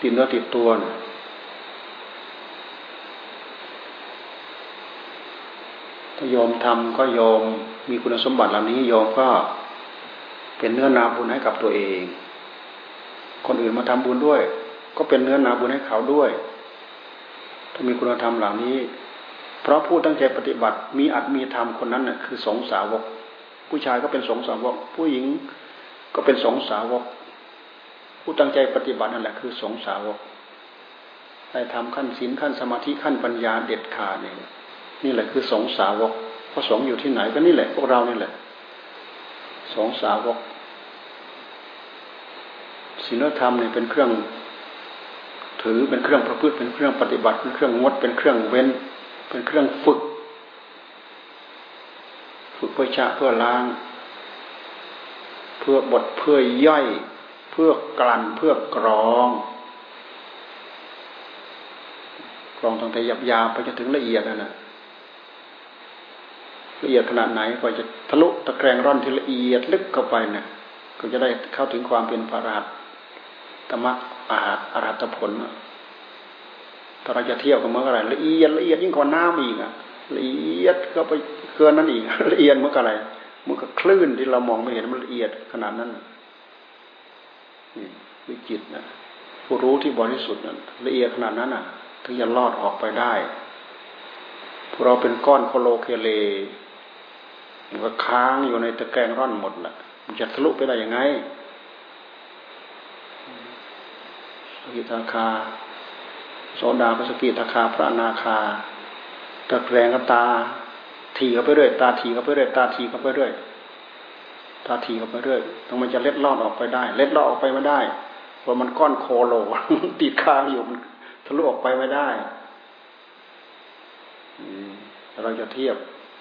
ติดเนื้อติดตัวนะถ้ายอมทำก็ยอมมีคุณสมบัติเหล่านี้ยอมก็เป็นเนื้อนาบุญให้กับตัวเอง คนอื่นมาทำบุญด้วย ก็เป็นเนื้อนาบุญให้เขาด้วย ถ้ามีคุณธรรมเหล่านี้ เพราะผู้ตั้งใจปฏิบัติมีอัตมีธรรมคนนั้นน่ะคือสงสาวก ผู้ชายก็เป็นสงสาวก ผู้หญิงก็เป็นสงสาวก ผู้ตั้งใจปฏิบัตินั่นแหละคือสงสาวกได้ทำขั้นศีลขั้นสมาธิขั้นปัญญาเด็ดขาดเนี่ยนี่แหละคือสงสาวกพระสงฆ์อยู่ที่ไหนก็นี่แหละพวกเรานี่แหละสงสาวก ศีลธรรมเนี่ยเป็นเครื่องถือเป็นเครื่องประพฤติเป็นเครื่องปฏิบัติเป็นเครื่องงดเป็นเครื่องเว้น เป็นเครื่องฝึก ฝึกเพื่อชะเพื่อล้าง เพื่อบดเพื่อย่อย เพื่อกลั่นเพื่อกรองกรองตั้งแต่หยาบยาไปจนถึงละเอียดนั่นแหละละเอียดขนาดไหนกว่าจะทะลุตะแกรงร่อนที่ละเอียดลึกเข้าไปเนี่ยก็จะได้เข้าถึงความเป็นพระราช ธรรมะอาอรหัตผลถ้าเราจะเที่ยบกับเมื่อไรละเอียดละเอียดยิ่งกว่าน้ำอีกอะละเอียดก็ไปเกินนั้นอีกละเอียดเมื่อไรเมื่อกับคลื่นที่เรามองไม่เห็นมันละเอียดขนาดนั้นนี่วิจิตนะผู้รู้ที่บริสุทธิ์นั้นละเอียดขนาดนั้นอะถึงจะลอดออกไปได้พวกเราเป็นก้อนโคโลเคเลมันก็ค้างอยู่ในตะแกรงร่อนหมดแหละมันจะทะลุไปได้ยังไง กิทาคาโสดาปสกิทาคา พระนาคาตะแกรงกตาทีเข้าไปเรื่อยตาทีเข้าไปเรื่อยตาทีเข้าไปเรื่อยตาทีเข้าไปเรื่อยต้องมันจะเล็ดลอดออกไปได้ เล็ดลอดออกไปไม่ได้เพราะมันก้อนโคโลติดค้างอยู่มันทะลุออกไปไม่ได้เราจะเทียบ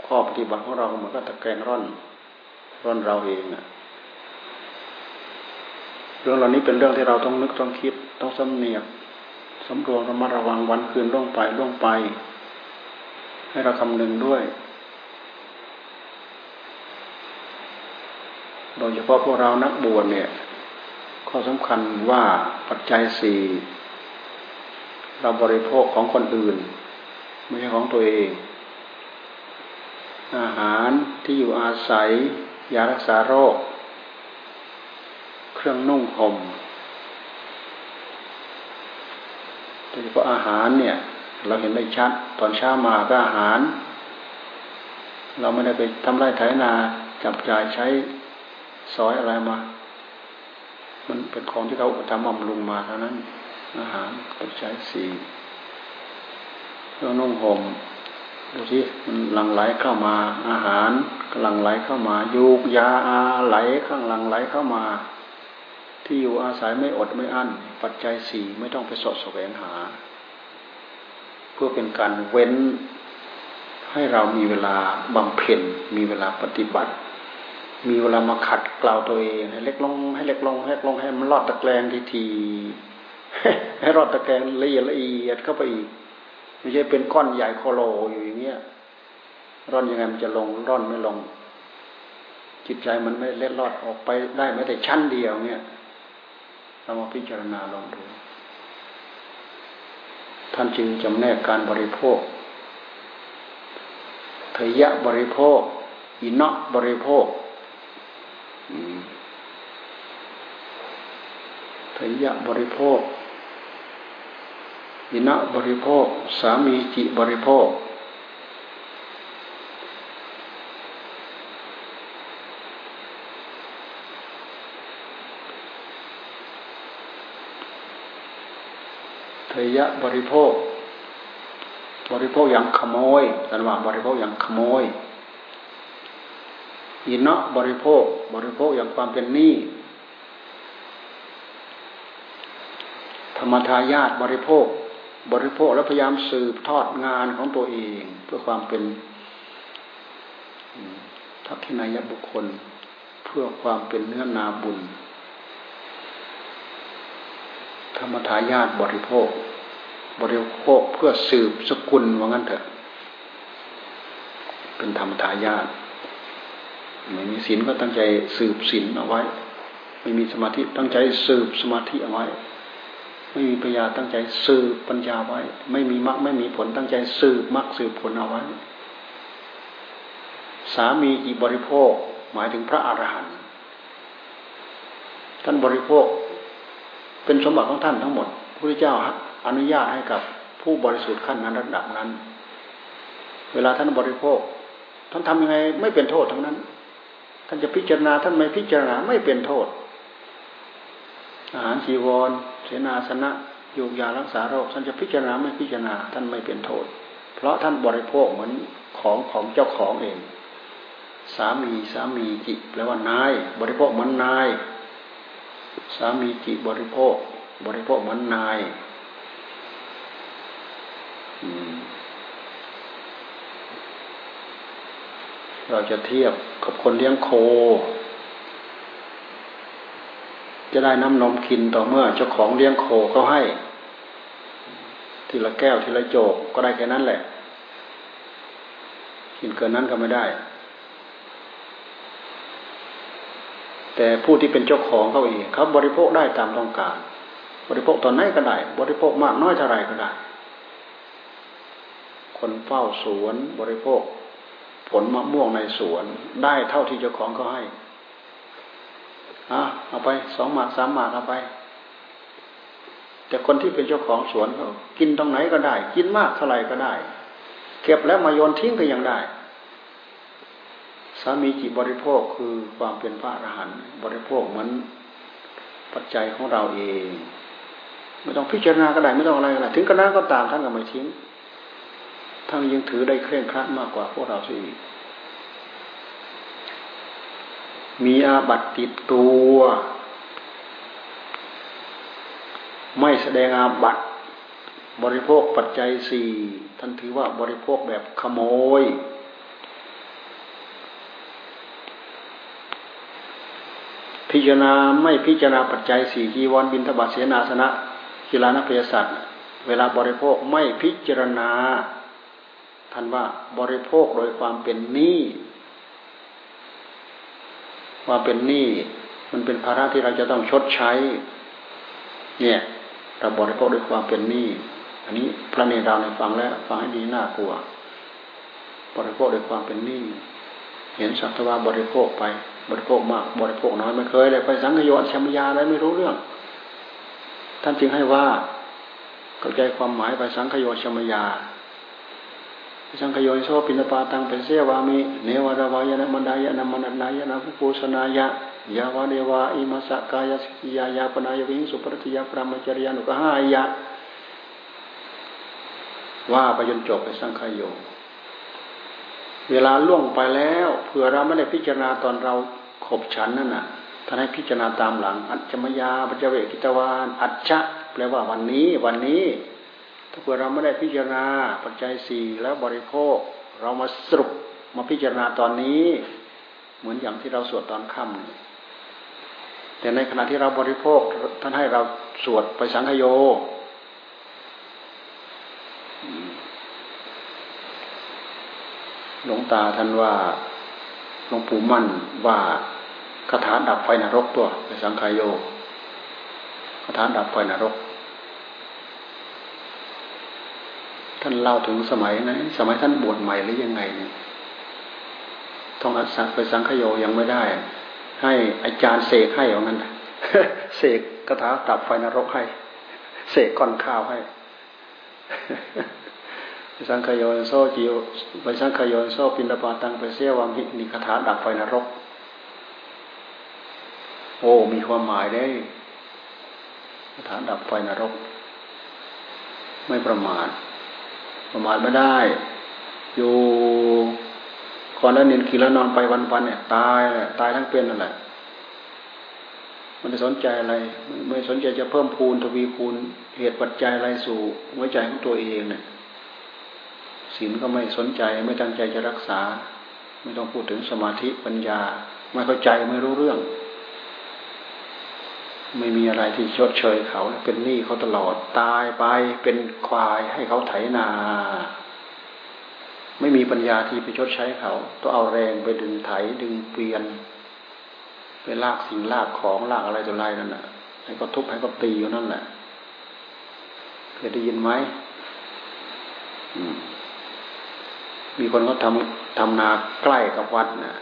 ข้อปฏิบัติของเราเหมือนกับตะแกรงร่อน ร่อนเราเองอะเรื่องเหล่านี้เป็นเรื่องที่เราต้องนึกต้องคิด ต้องสำเนียกสำรวมระมัดระวังวันคืนล่วงไปล่วงไป ให้เราคำนึงด้วย โดยเฉพาะพวกเรานักบวชเนี่ยข้อสำคัญว่าปัจจัยสี่เราบริโภคของคนอื่น ไม่ใช่ของตัวเอง อาหารที่อยู่อาศัย ยารักษาโรค เครื่องนุ่งห่มโด ยเฉพาะอาหารเนี่ย เราเห็นได้ชัด ตอนเช้ามาก็อาหาร เราไม่ได้ไปทำไร่ไถนาจับจ่ายใช้ซอยอะไรมา มันเป็นของที่เขาทำบำรุงมาเท่านั้น อาหารปัจจัยสี่เรื่องนุ่งห่มดูสิมันหลั่งไหลเข้ามา อาหารกำลังไหลเข้ามายูกยาอาไหลข้างหลังไหลเข้ามา ที่อยู่อาศัยไม่อดไม่อั้น ปัจจัยสี่ไม่ต้องไปสดแสวงหา เพื่อเป็นการเว้นให้เรามีเวลาบำเพ็ญมีเวลาปฏิบัติ มีเวลามาขัดเกลาตัวเอง ให้เล็กลง ให้เล็กลงให้เล็กลงให้มันรอดตะแกรงทีทีให้รอดตะแกรงละเอียดละเอียดเข้าไปอีกไม่ใช่เป็นก้อนใหญ่โคโลอยู่อย่างเงี้ยร่อนยังไงมันจะลงร่อนไม่ลง จิตใจมันไม่เล็ดลอดออกไปได้แม้แต่ชั้นเดียวเนี่ย เรามาพิจารณาลองดูท่านจึงจำแนกการบริโภคเทยะบริโภค อินะบริโภคเทยะบริโภค อินะบริโภค สามีจิบริโภค ยะบริโภค บริโภคอย่างขโมยสันว่าบริโภคอย่างขโมยอินเนาะบริโภค บริโภคอย่างความเป็นหนี้ธรรมทายาทบริโภค บริโภคแล้วพยายามสืบทอดงานของตัวเองเพื่อความเป็นทักษินายบุคคล เพื่อความเป็นเนื้อนาบุญ ธรรมทายาทบริโภค บริโภคเพื่อสืบสกุลว่างั้นเถอะ เป็นธรรมทายาทไม่มีศีลก็ตั้งใจสืบศีลเอาไว้ ไม่มีสมาธิตั้งใจสืบสมาธิเอาไว้ ไม่มีปัญญาตั้งใจสืบปัญญาไว้ ไม่มีมรรคไม่มีผลตั้งใจสืบมรรคสืบผลเอาไว้ สามีอีบริโภคหมายถึงพระอรหันต์ท่านบริโภค เป็นสมบัติของท่านทั้งหมดพระเจ้า อนุญาตให้กับผู้บริสุทธิ์ขั้นนั้นระดับนั้น เวลาท่านบริโภค ท่านทำยังไงไม่เป็นโทษทั้งนั้น ท่านจะพิจารณาท่านไม่พิจารณาไม่เป็นโทษ อาหารชีวร เสนาสนะยูกยารักษาโรคท่านจะพิจารณาไม่พิจารณาท่านไม่เป็นโทษ เพราะท่านบริโภคเหมือนของของเจ้าของเอง สามีสามีจิแปลว่านาย บริโภคเหมือนนาย สามีจิบริโภค บริโภคเหมือนนาย เราจะเทียบกับคนเลี้ยงโค จะได้น้ำนมกินต่อเมื่อเจ้าของเลี้ยงโคเขาให้ ทีละแก้วทีละโจกก็ได้แค่นั้นแหละ กินเกินนั้นก็ไม่ได้ แต่ผู้ที่เป็นเจ้าของเขาเองเขาบริโภคได้ตามต้องการ บริโภคตอนไหนก็ได้ บริโภคมากน้อยเท่าไรก็ได้ คนเฝ้าสวนบริโภค ผลมะม่วงในสวน ได้เท่าที่เจ้าของเขาให้อะเอาไปสองหมากสามหมากเอาไป แต่คนที่เป็นเจ้าของสวนเขากินตรงไหนก็ได้ กินมากเท่าไหร่ก็ได้ เก็บแล้วมาโยนทิ้งก็ยังได้สามีจิบริโภคคือความเป็นพระอรหันต์บริโภคเหมือนปัจจัยของเราเอง ไม่ต้องพิจารณาก็ได้ไม่ต้องอะไรก็ได้ถึงกระนั้นก็ตามท่านก็ไม่ทิ้ง ท่านยังถือได้เคร่งครัดมากกว่าพวกเราสิมีอาบัตติดตัว ไม่แสดงอาบัตบริโภคปัจจัยสี่ท่านถือว่าบริโภคแบบขโมย พิจารณาไม่พิจารณาปัจจัยสี่จีวรบินทบาทเสนาสนะกีฬานักเพยสัตว์เวลาบริโภคไม่พิจารณา ท่านว่าบริโภคโดยความเป็นหนี้ควาเป็นหนี้มันเป็นภาระที่เราจะต้องชดใช้ เนี่ยเราบริโภคด้วยความเป็นหนี้อันนี้พระเนรดาวในฟังแล้วฟังให้ดีน่ากลัว บริโภคด้วยความเป็นหนี้เห็นสัตว์ว่าบริโภคไป บริโภคมาก บริโภคน้อยไม่เคยเลยไปสังขยชชมยาอะไรไม่รู้เรื่อง ท่านจึงให้ว่าเข้าใจความหมายไปสังขยชชมยา สังขยอยโซปินปาตังเป็นเสวามิเนวรวายนะมันดายนะมันนายนะภุปูสนายะยาวาเดวาอิมาสกายสิกิยายาปนายวิงสุปรติยาพระมจริยานุกหายะ ว่าไปจนจบไปสังขยโย เวลาล่วงไปแล้วเผื่อเราไม่ได้พิจารณาตอนเราขบฉันนั่นน่ะท่านให้พิจารณาตามหลัง อัจฉมยาปัจเจเวกิตวานอัจฉะแปลว่าวันนี้ วันนี้ ถ้าเผื่อเราไม่ได้พิจารณาปัจจัยสี่แล้วบริโภค เรามาสรุปมาพิจารณาตอนนี้ เหมือนอย่างที่เราสวดตอนค่ำแต่ในขณะที่เราบริโภคท่านให้เราสวดไปสังขโยหลวงตาท่านว่าหลวงปู่มั่นว่าคาถาดับไฟนรกตัวไปสังขโยคาถาดับไฟนรก ท่านเล่าถึงสมัยไหนสมัยท่านบวชใหม่หรือยังไงเนี่ยทองอัศไปสังขโยยังไม่ได้ ให้อาจารย์เสกให้อย่างนั้นเสกกระถาตับไฟนรกให้ เสกก้อนข้าวให้ไปสังขโยโซจิวไปสังขโยโซปินดาปาตังไปเสียวามินี่คาถาดับไฟนรก โอ้มีความหมายได้คาถาดับไฟนรก ไม่ประมาท ประมาทไม่ได้ อยู่คอนแล้วเนียนขี่แล้วนอนไปวันวันเนี่ยตายแหละตายทั้งเป็นนั่นแหละ มันจะสนใจอะไร ไม่สนใจจะเพิ่มพูนทวีพูนเหตุปัจจัยอะไรสู่หัวใจของตัวเองเนี่ยศีลก็ไม่สนใจไม่ตั้งใจจะรักษา ไม่ต้องพูดถึงสมาธิปัญญา ไม่เข้าใจไม่รู้เรื่อง ไม่มีอะไรที่ชดเชยเขา เป็นหนี้เขาตลอดตายไปเป็นควายให้เขาไถนา ไม่มีปัญญาที่ไปชดใช้เขาต้องเอาแรงไปดึงไถดึงเปลี่ยน ไปลากสิ่งลากของลากอะไรตัวไรนั่นแหละให้ก็ทุบให้ก็ตีอยู่นั่นแหละเคยได้ยินไหมมีคนเขาทำทำนาใกล้กับวัดนะ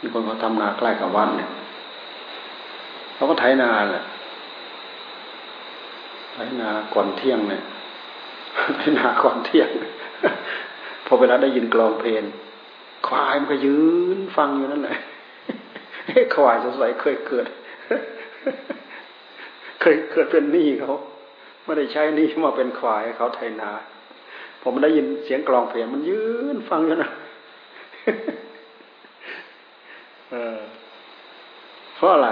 มีคนเขาทำนาใกล้กับวัดเนี่ย เขาก็ไถนาแหละไถนาก่อนเที่ยงเนี่ยไถนาก่อนเที่ยงพอเวลาได้ยินกลองเพลงควายมันก็ยืนฟังอยู่นั่นแหละควายสงสัยเคยเกิด เคยเกิดเป็นหนี้เขาไม่ได้ใช้หนี้มาเป็นควายเขาไถนาผมได้ยินเสียงกลองเพลงมันยืนฟังอยู่นะเออเพราะอะไร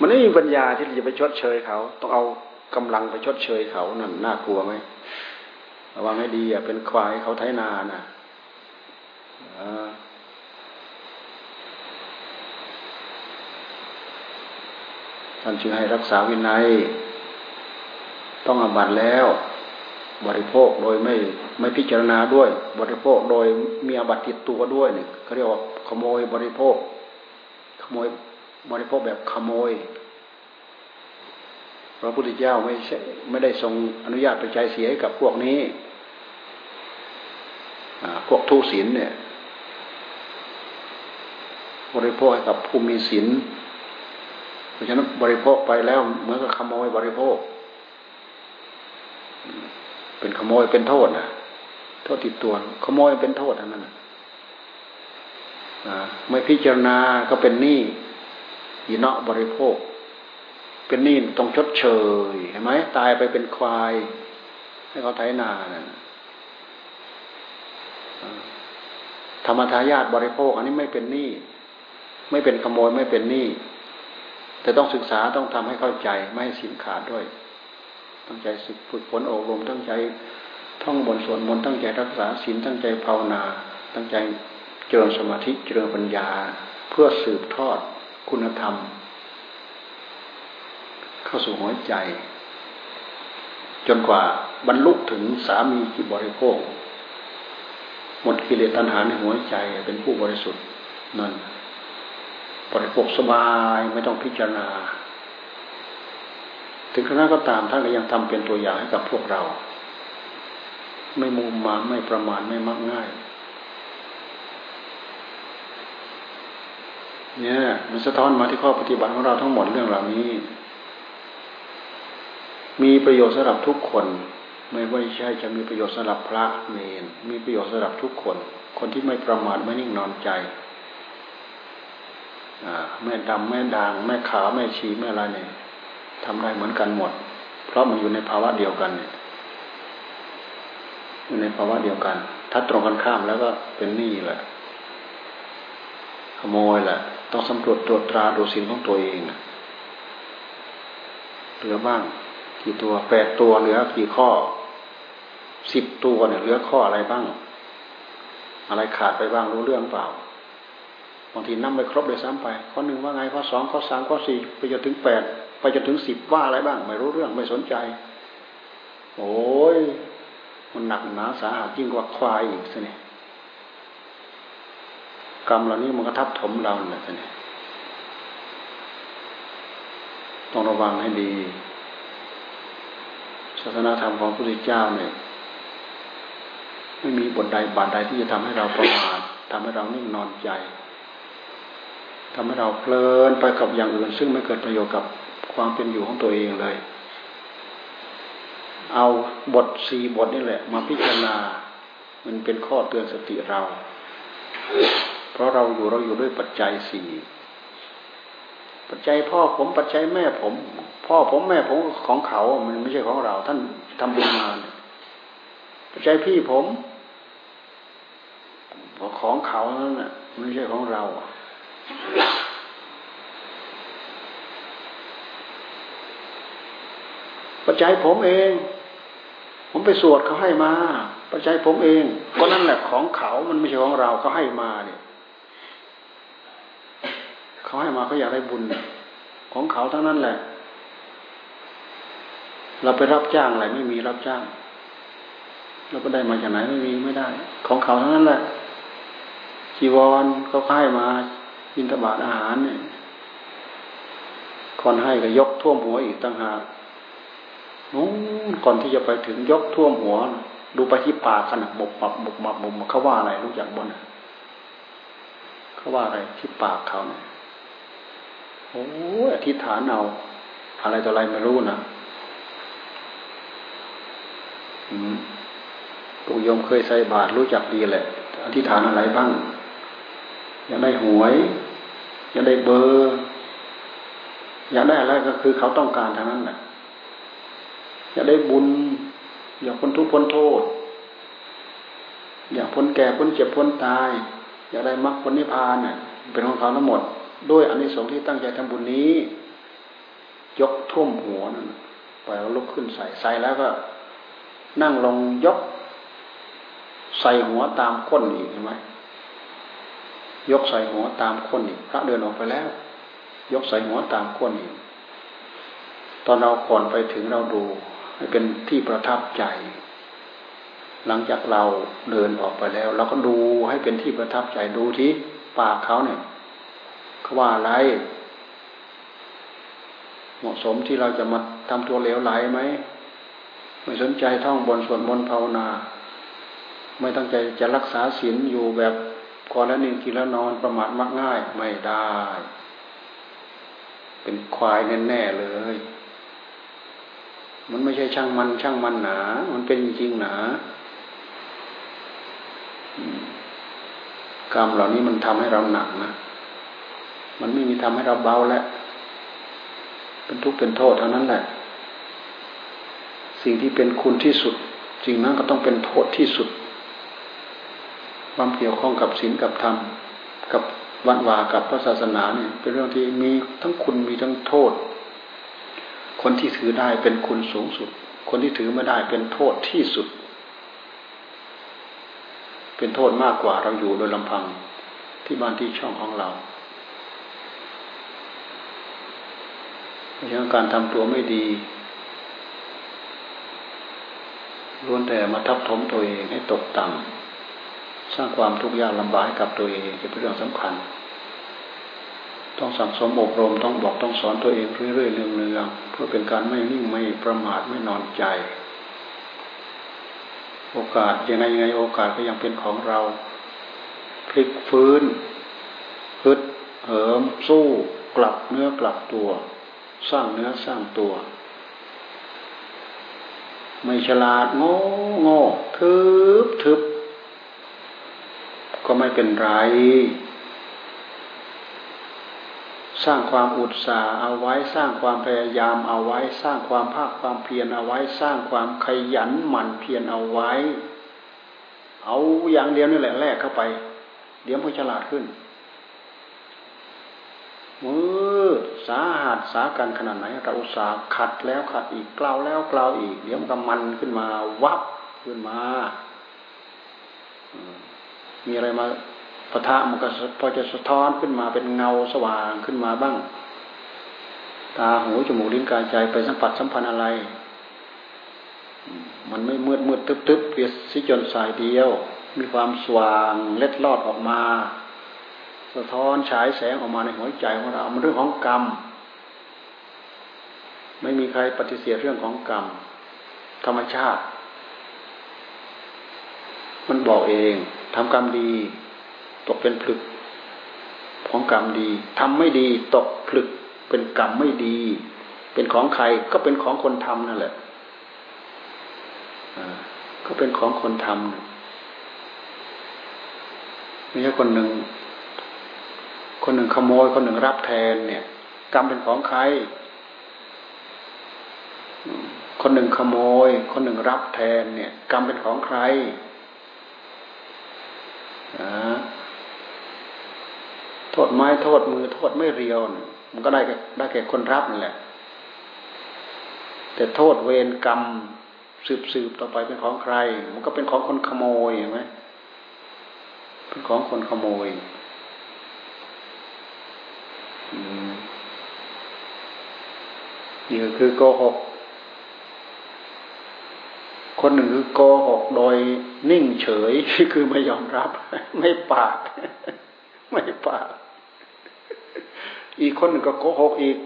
มันไม่มีปัญญาที่จะไปชดเชยเขาต้องเอากำลังไปชดเชยเขานั่นน่ากลัวไหมระวังให้ดีอะเป็นควายเขาไถนานะท่านจึงให้รักษาวินัย ต้องอบัตแล้ว บริโภคโดยไม่ไม่พิจารณาด้วย บริโภคโดยมีอบัตติดตัวด้วยเนี่ยเขาเรียกว่าขโมยบริโภค ขโมย บริโภคแบบขโมย พระพุทธเจ้าไม่ใช่ไม่ได้ทรงอนุญาตไปใจเสียให้กับพวกนี้พวกทุศีลเนี่ย บริโภคให้กับผู้มีศีลเพราะฉะนั้นบริโภคไปแล้วเหมือนกับขโมยบริโภค เป็นขโมยเป็นโทษนะโทษติดตัวขโมยเป็นโทษอันนั้นไม่พิจารณาก็เป็นหนี้ ยีเนาะบริโภค เป็นหนี้ต้องชดเชยเห็นไหมตายไปเป็นควาย ให้เขาไถนานั่นธรรมทายาทบริโภค อันนี้ไม่เป็นหนี้ไม่เป็นขโมยไม่เป็นหนี้แต่ต้องศึกษาต้องทำให้เข้าใจไม่ให้สินขาดด้วยตั้งใจสึกฝึกฝนอบรมตั้งใจท่องบนสวดมนต์ตั้งใจรักษาศีลตั้งใจภาวนา ตั้งใจเจริญสมาธิเจริญปัญญา เพื่อสืบทอด คุณธรรม เข้าสู่หัวใจ จนกว่าบรรลุถึงสามีจิบริโภค หมดกิเลสตัณหาในหัวใจเป็นผู้บริสุทธิ์นั่นบริโภคสบายไม่ต้องพิจารณา ถึงขณะก็ตามท่านก็ยังทำเป็นตัวอย่างให้กับพวกเรา ไม่มุมมามไม่ประมาทไม่มักง่าย เนี่ยมันสะท้อนมาที่ข้อปฏิบัติของเราทั้งหมดเรื่องเหล่านี้ มีประโยชน์สำหรับทุกคน ไม่ว่าใช่จะมีประโยชน์สำหรับพระเนนมีประโยชน์สำหรับทุกคน คนที่ไม่ประมาทไม่นิ่งนอนใจแม่ดำแม่ด่างแม่ขาวแม่ชีแม่อะไรเนี่ยทำได้เหมือนกันหมด เพราะมันอยู่ในภาวะเดียวกันเนี่ยอยู่ในภาวะเดียวกัน ถ้าตรงกันข้ามแล้วก็เป็นหนี้แหละขโมยแหละ ต้องสำรวจตรวจตราดูสินของตัวเองเหลือบ้าง กี่ตัวแปดตัวเหลือกี่ข้อสิบตัวเนี่ยเหลือข้ออะไรบ้าง อะไรขาดไปบ้างรู้เรื่องเปล่าบางทีนับไม่ครบเลยซ้ำไป ข้อหนึ่งว่าไงข้อสองข้อสามข้อสี่ไปจนถึงแปดไปจนถึงสิบว่าอะไรบ้าง ไม่รู้เรื่องไม่สนใจ โอ้ยมันหนักหนาสาหัสยิ่งกว่าควายอีกสิเนี่ย กรรมเหล่านี้มันกระทับถมเราเนี่ยนี่ต้องระวังให้ดีศาสนาธรรมของพระพุทธเจ้าเนี่ยไม่มีบทใดบาทใดที่จะทำให้เราประมาททำให้เรานิ่งนอนใจทำให้เราเพลินไปกับอย่างอื่น ซึ่งไม่เกิดประโยชน์กับความเป็นอยู่ของตัวเองเลย เอาบทสี่บทนี่แหละ มาพิจารณา มันเป็นข้อเตือนสติเรา เพราะเราอยู่เราอยู่ด้วยปัจจัยสี่ปัจจัยพ่อผมปัจจัยแม่ผม พ่อผมแม่ผมของเขา มันไม่ใช่ของเรา ท่านทำบุญมาปัจจัยพี่ผมของเขานั่นแหละไม่ใช่ของเราปัจจัยผมเอง ผมไปสวดเขาให้มา ปัจจัยผมเอง ก็นั่นแหละของเขา มันไม่ใช่ของเราเขาให้มาเนี่ย เขาให้มาเขาอยากได้บุญ ของเขาทั้งนั้นแหละ เราไปรับจ้างอะไรไม่มีรับจ้าง เราก็ได้มาจากไหนไม่มีไม่ได้ ของเขาทั้งนั้นแหละจีวรเขาให้มาบินทบาทอาหารเนี่ยคนให้ก็ยกท่วมหัวอีกตั้งหากนู้นก่อนที่จะไปถึงยกท่วมหัว ดูไปที่ปากขนาดบกบับบกบับบกเขาว่าอะไรรู้จักบนเขาว่าอะไรที่ปากเขาเนี่ย โอ้อธิษฐานเอาอะไรต่ออะไรไม่รู้นะอืมปุยมเคยใส่บาตรรู้จักดีแหละ อธิษฐานอะไรบ้าง อยากได้หวย อยากได้เบอร์ อยากได้อะไรก็คือเขาต้องการทางนั้นแหละอยากได้บุญ อยากพ้นทุกข์พ้นโทษ อยากพ้นแก่พ้นเจ็บพ้นตาย อยากได้มรรคผลนิพพานเนี่ยเป็นของเขาทั้งหมด ด้วยอนนิสงส์ที่ตั้งใจทำบุญนี้ ยกท่วมหัวนั่นปล่อยลุกขึ้นใส่ใส่แล้วก็ นั่งลงยก ใส่หัวตามก้นอีกเห็นไหมยกใส่หัวตามก้นอีกพระเดินออกไปแล้ว ยกใส่หัวตามก้นอีกตอนเราก่อนไปถึงเราดูให้เป็นที่ประทับใจ หลังจากเราเดินออกไปแล้ว เราก็ดูให้เป็นที่ประทับใจดูที่ปากเขาเนี่ย เขาว่าอะไร เหมาะสมที่เราจะมาทำตัวเหลวไหลไหมไม่สนใจท่องบนสวดมนต์ภาวนา ไม่ตั้งใจจะรักษาศีลอยู่แบบก่อนแล้วนิ่งกินแล้วนอนประมาทมักง่ายไม่ได้ เป็นควายแน่ๆเลย มันไม่ใช่ช่างมัน ช่างมันหนา มันเป็นจริงหนากรรมเหล่านี้มันทำให้เราหนักนะ มันไม่มีทำให้เราเบาแล้วเป็นทุกข์เป็นโทษเท่านั้นแหละ สิ่งที่เป็นคุณที่สุดสิ่งนั้นก็ต้องเป็นโทษที่สุด ความเกี่ยวข้องกับศีลกับธรรมกับวันวากับพระศาสนาเนี่ยเป็นเรื่องที่มีทั้งคุณมีทั้งโทษ คนที่ถือได้เป็นคุณสูงสุด คนที่ถือไม่ได้เป็นโทษที่สุด เป็นโทษมากกว่าเราอยู่โดยลำพังที่บ้านที่ช่องของเรา เพราะฉะนั้นการทำตัวไม่ดีล้วนแต่มาทับถมตัวเองให้ตกต่ำสร้างความทุกข์ยากลำบากให้กับตัวเองจะเป็นเรื่องสำคัญ ต้องสั่งสมอบรมต้องบอกต้องสอนตัวเองเรื่อยๆเนืองๆเพื่อเป็นการไม่นิ่งไม่ประมาทไม่นอนใจ โอกาสยังไงยังไงโอกาสก็ยังเป็นของเรา พลิกฟื้นฮึดเหิมสู้กลับเนื้อกลับตัว สร้างเนื้อสร้างตัว ไม่ฉลาดโง่โง่ทึบทึบก็ไม่เป็นไร สร้างความอุตสาห์เอาไว้สร้างความพยายามเอาไว้ สร้างความภาคความเพียรเอาไว้ สร้างความขยันหมั่นเพียรเอาไว้ เอาอย่างเดียวนี่แหละแรกเข้าไป เดี๋ยวมันฉลาดขึ้นมือ สาหัสสากันขนาดไหนเราอุตส่าห์ขัดแล้วขัดอีกกล่าวแล้วกล่าวอีก เดี๋ยวมันก็มันขึ้นมาวับขึ้นมา มีอะไรมาปะทะมันก็พอจะสะท้อนขึ้นมาเป็นเงาสว่างขึ้นมาบ้าง ตาหูจมูกลิ้นกายใจไปสัมผัสสัมพันธ์อะไร มันไม่มืดมืดทึบทึบเพียสิจนสายเดียว มีความสว่างเล็ดลอดออกมา สะท้อนฉายแสงออกมาในหัวใจของเรา มันเรื่องของกรรม ไม่มีใครปฏิเสธเรื่องของกรรม ธรรมชาติ มันบอกเองทำกรรมดี ตกเป็นผลึก ของกรรมดีทำไม่ดีตกผลึกเป็นกรรมไม่ดี เป็นของใครก็เป็นของคนทำนั่นแหละก็เป็นของคนทำไม่ใช่คนหนึ่ง คนหนึ่งขโมย คนหนึ่งรับแทนเนี่ย กรรมเป็นของใคร คนหนึ่งขโมย คนหนึ่งรับแทนเนี่ย กรรมเป็นของใครอ่าษไม้โทษมือโทษไม่เรียว มันก็ได้ได้แก่คนรับนั่นแหละ แต่โทษเวรกรรมสืบสืบต่อไปเป็นของใคร มันก็เป็นของคนขโมยเห็นไหมเป็นของคนขโมย นี่ก็คือโกหก คนหนึ่งคือโกหกโดยนิ่งเฉยคือไม่ยอมรับ ไม่ปาก ไม่ปาก อีกคนหนึ่งก็โกหกอีก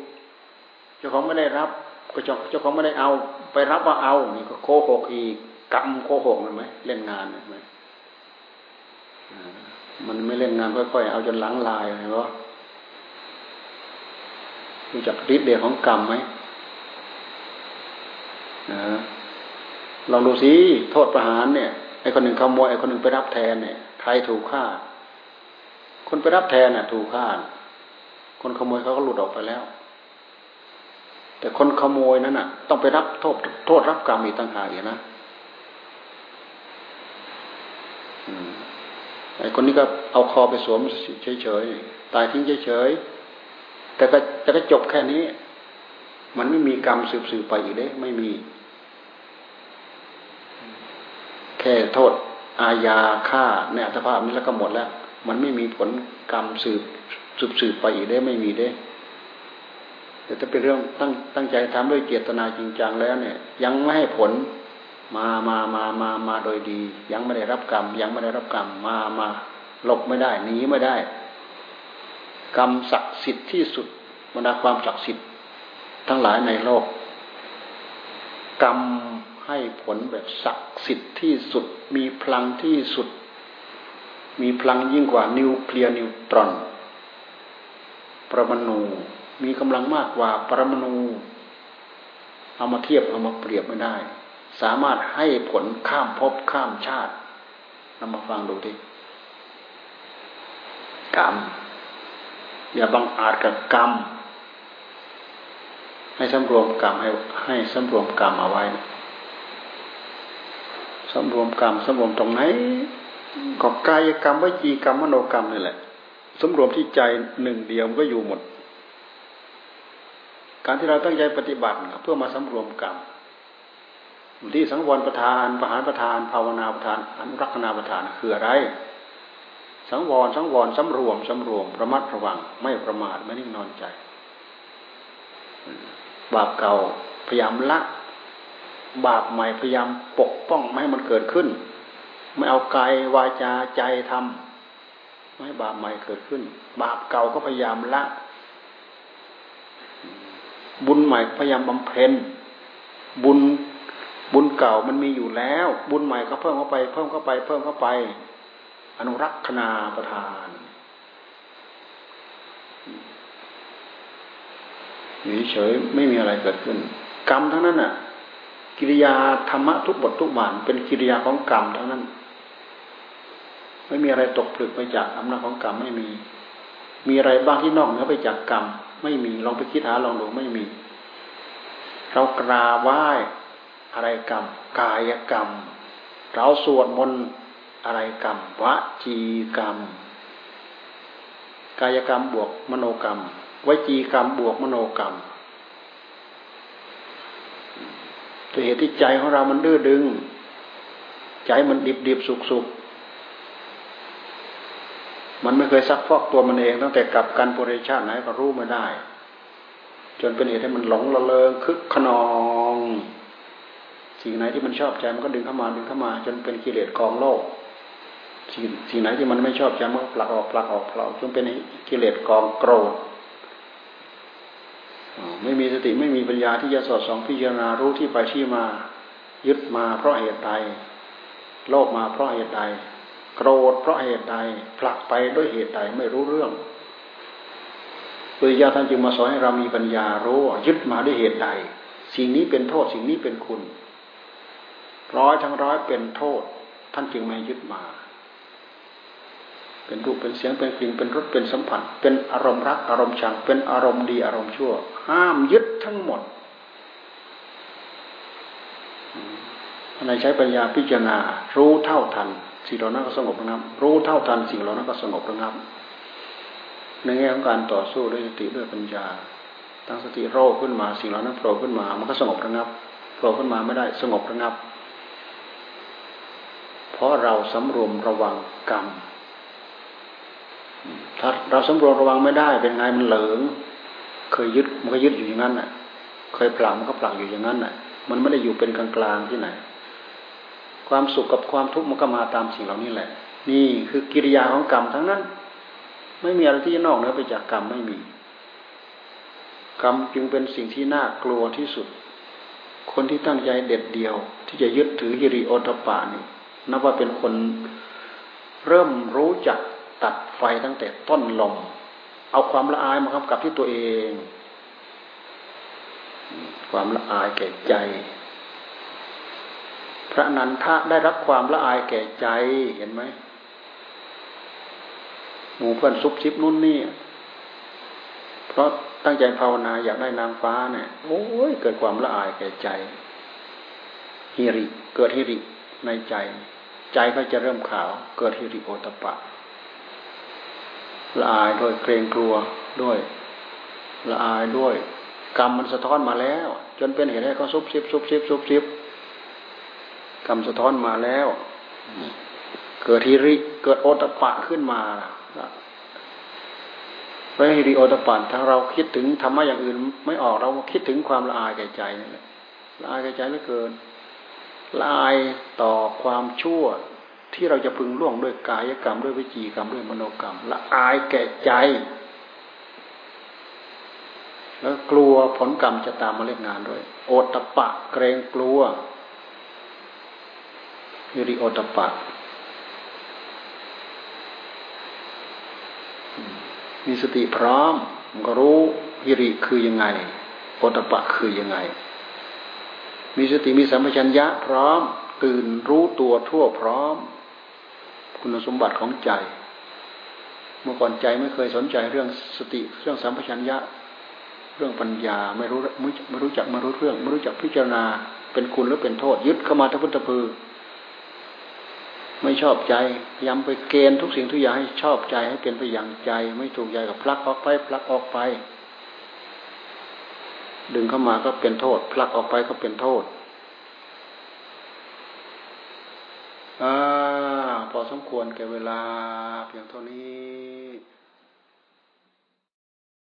เจ้าของไม่ได้รับ ก็เจ้าเจ้าของไม่ได้เอา ไปรับว่าเอานี่ก็โกหกอีกกรรมโกหกเห็นไหมเล่นงานเห็นไหมมันไม่เล่นงานค่อยๆเอาจนหลังลายเห็นไหมรู้จักฤทธิ์เดชของกรรมไหม ลองดูสิโทษประหารเนี่ยไอ้คนหนึ่งขโมยไอ้คนหนึ่งไปรับแทนเนี่ยใครถูกฆ่า คนไปรับแทนน่ะ ถูกฆ่า คนขโมยเขาก็หลุดออกไปแล้ว แต่คนขโมยนั้นน่ะ ต้องไปรับโทษโทษรับกรรมอีกต่างหากอีกนะไอ้คนนี้ก็เอาคอไปสวมเฉยๆตายทิ้งเฉยๆแต่ก็แต่ก็จบแค่นี้ มันไม่มีกรรมสืบๆไปอีกเด้ไม่มี แค่โทษอาญาฆ่าในอัตภาพนี้แล้วก็หมดแล้ว มันไม่มีผลกรรมสืบสืบสืบไปอีกได้ไม่มีได้ แต่ถ้าเป็นเรื่องตั้งตั้งใจทำด้วยเจตนาจริงจังแล้วเนี่ย ยังไม่ให้ผลมามามามามาโดยดี ยังไม่ได้รับกรรม ยังไม่ได้รับกรรมมามาหลบไม่ได้หนีไม่ได้ กรรมศักดิ์สิทธิ์ที่สุดบรรดาความศักดิ์สิทธิ์ ทั้งหลายในโลก กรรมให้ผลแบบศักดิ์สิทธิ์ที่สุด มีพลังที่สุด มีพลังยิ่งกว่านิวเคลียร์นิวตรอน ปรมาณูมีกำลังมากกว่าปรมาณูเอามาเทียบเอามาเปรียบไม่ได้ สามารถให้ผลข้ามภพข้ามชาตินำมาฟังดูดิกรรม อย่าบังอาจกับกรรม ให้สำรวมกรรมให้ให้สำรวมกรรมเอาไว้สำรวมกรรมสำรวมตรงไหนก็กายกรรมวิจีกรรมมโนกรรมนี่แหละสำรวมที่ใจหนึ่งเดียวมันก็อยู่หมด การที่เราตั้งใจปฏิบัติเพื่อมาสำรวมกรรมที่สังวรประธานประหารประธาน ภาวนาประธานอนุรักษณาประธานคืออะไร สังวรสังวรสำรวมสำรวมระมัดระวังไม่ประมาทไม่นิ่งนอนใจ บาปเก่าพยายามละ บาปใหม่พยายามปกป้องไม่ให้มันเกิดขึ้น ไม่เอากายวาจาใจทำไม่ให้บาปใหม่เกิดขึ้น บาปเก่าก็พยายามละ บุญใหม่พยายามบำเพ็ญบุญบุญเก่ามันมีอยู่แล้ว บุญใหม่ก็เพิ่มเข้าไป เพิ่มเข้าไป เพิ่มเข้าไป อนุรักษณาประทาน อยู่เฉยไม่มีอะไรเกิดขึ้น กรรมทั้งนั้นน่ะ กิริยาธรรมะทุกบททุกบานเป็นกิริยาของกรรมทั้งนั้น ไม่มีอะไรตกผลึกไปจากอำนาจของกรรมไม่มี มีอะไรบ้างที่นอกเหนือไปจากกรรม ไม่มีลองไปคิดหาลองดูไม่มี เรากราบไหว้อะไรกรรม กายกรรม เราสวดมนต์อะไรกรรมวจีกรรม กายกรรมบวกมโนกรรม วจีกรรมบวกมโนกรรมตัวเหตุที่ใจของเรามันดื้อดึง ใจมันดิบดิบสุกสุกมันไม่เคยซักฟอกตัวมันเอง ตั้งแต่กลับกันบริชาติไหนก็รู้ไม่ได้ จนเป็นเหตุให้มันหลงละเลงคึกขนอง สิ่งไหนที่มันชอบใจมันก็ดึงเข้ามาดึงเข้ามา จนเป็นกิเลสกองโลก สิ่งสิ่งไหนที่มันไม่ชอบใจมันก็ผลักออกผลักออกผลักจนเป็นกิเลสกองโกรธ ไม่มีสติไม่มีปัญญาที่จะสอดส่องพิจารณารู้ที่ไปที่มา ยึดมาเพราะเหตุใดโลภมาเพราะเหตุใด โกรธเพราะเหตุใดผลักไปด้วยเหตุใดไม่รู้เรื่องปุริยาท่านจึงมาสอนให้เรามีปัญญารู้ยึดมาด้วยเหตุใด สิ่งนี้เป็นโทษสิ่งนี้เป็นคุณ ร้อยทั้งร้อยเป็นโทษ ท่านจึงไม่ยึดมา เป็นรูปเป็นเสียงเป็นกลิ่นเป็นรสเป็นสัมผัส เป็นอารมณ์รักอารมณ์ชังเป็นอารมณ์ดีอารมณ์ชั่ว ห้ามยึดทั้งหมดในใช้ปัญญาพิจารณา รู้เท่าทัน สิ่งเหล่านั้นก็สงบระงับ รู้เท่าทัน สิ่งเหล่านั้นก็สงบระงับ ในแง่ของการต่อสู้ด้วยสติด้วยปัญญา ตั้งสติโรคขึ้นมาสิ่งเหล่านั้นโผล่ขึ้นมา มันก็สงบระงับโผล่ขึ้นมาไม่ได้สงบระงับ เพราะเราสำรวมระวังกรรม ถ้าเราสำรวมระวังไม่ได้ เป็นไงมันเหลิง เคยยึดมันก็ยึดอยู่อย่างนั้นน่ะ เคยผลักมันก็ผลักอยู่อย่างนั้นน่ะ มันไม่ได้อยู่เป็นกลางๆที่ไหน ความสุขกับความทุกข์มันก็มาตามสิ่งเหล่านี้แหละ นี่คือกิริยาของกรรมทั้งนั้น ไม่มีอะไรที่จะนอกเหนือไปจากกรรมไม่มี กรรมจึงเป็นสิ่งที่น่ากลัวที่สุด คนที่ตั้งใจเด็ดเดียว ที่จะยึดถือฮิริโอตปานี่นับว่าเป็นคนเริ่มรู้จัก ตัดไฟตั้งแต่ต้นลม เอาความละอายมากำกับที่ตัวเอง ความละอายแก่ใจ พระนันทะได้รับความละอายแก่ใจเห็นไหมหมู่เพื่อนซุบซิบนู่นนี่ เพราะตั้งใจภาวนาอยากได้นางฟ้าเนี่ย โอ้ยเกิดความละอายแก่ใจฮิริ เกิดฮิริในใจ ใจก็จะเริ่มขาว เกิดฮิริโอตปะ ละอายด้วยเกรงกลัวด้วย ละอายด้วย กรรมมันสะท้อนมาแล้ว จนเป็นเหตุให้เขาซุบซิบซุบซิบซุบซิบกรรมสะท้อนมาแล้ว เกิดฮิริเกิดโอตปะขึ้นมาพระฮิริโอตปันถ้าเราคิดถึงธรรมะอย่างอื่น ไม่ออกเราคิดถึงความละอายแก่ใจนี่แหละละอายแก่ใจเหลือเกินละอายต่อความชั่ว ที่เราจะพึงล่วงด้วยกายกรรมด้วยวิจีกรรมด้วยมโนกรรมละอายแก่ใจ แล้วกลัวผลกรรมจะตามมาเล่นงานด้วย โอตปะเกรงกลัวฮิริโอตปะมีสติพร้อมมันก็รู้ฮิริคือยังไงโอตปะคือยังไง มีสติมีสัมปชัญญะพร้อมตื่นรู้ตัวทั่วพร้อม คุณสมบัติของใจ เมื่อก่อนใจไม่เคยสนใจเรื่องสติเรื่องสัมปชัญญะ เรื่องปัญญาไม่รู้ไม่รู้จักไม่รู้เรื่องไม่รู้จักพิจารณาเป็นคุณหรือเป็นโทษ ยึดเข้ามาทัพุทธพือ ไม่ชอบใจพยายามไปเกณฑ์ทุกสิ่งทุกอย่างให้ชอบใจให้เป็นไปอย่างใจ ไม่ถูกใจกับพลักออกไปพลักออกไป ดึงเข้ามาก็เป็นโทษ พลักออกไปก็เป็นโทษอ่า พอสมควรแก่เวลาเพียงเท่านี้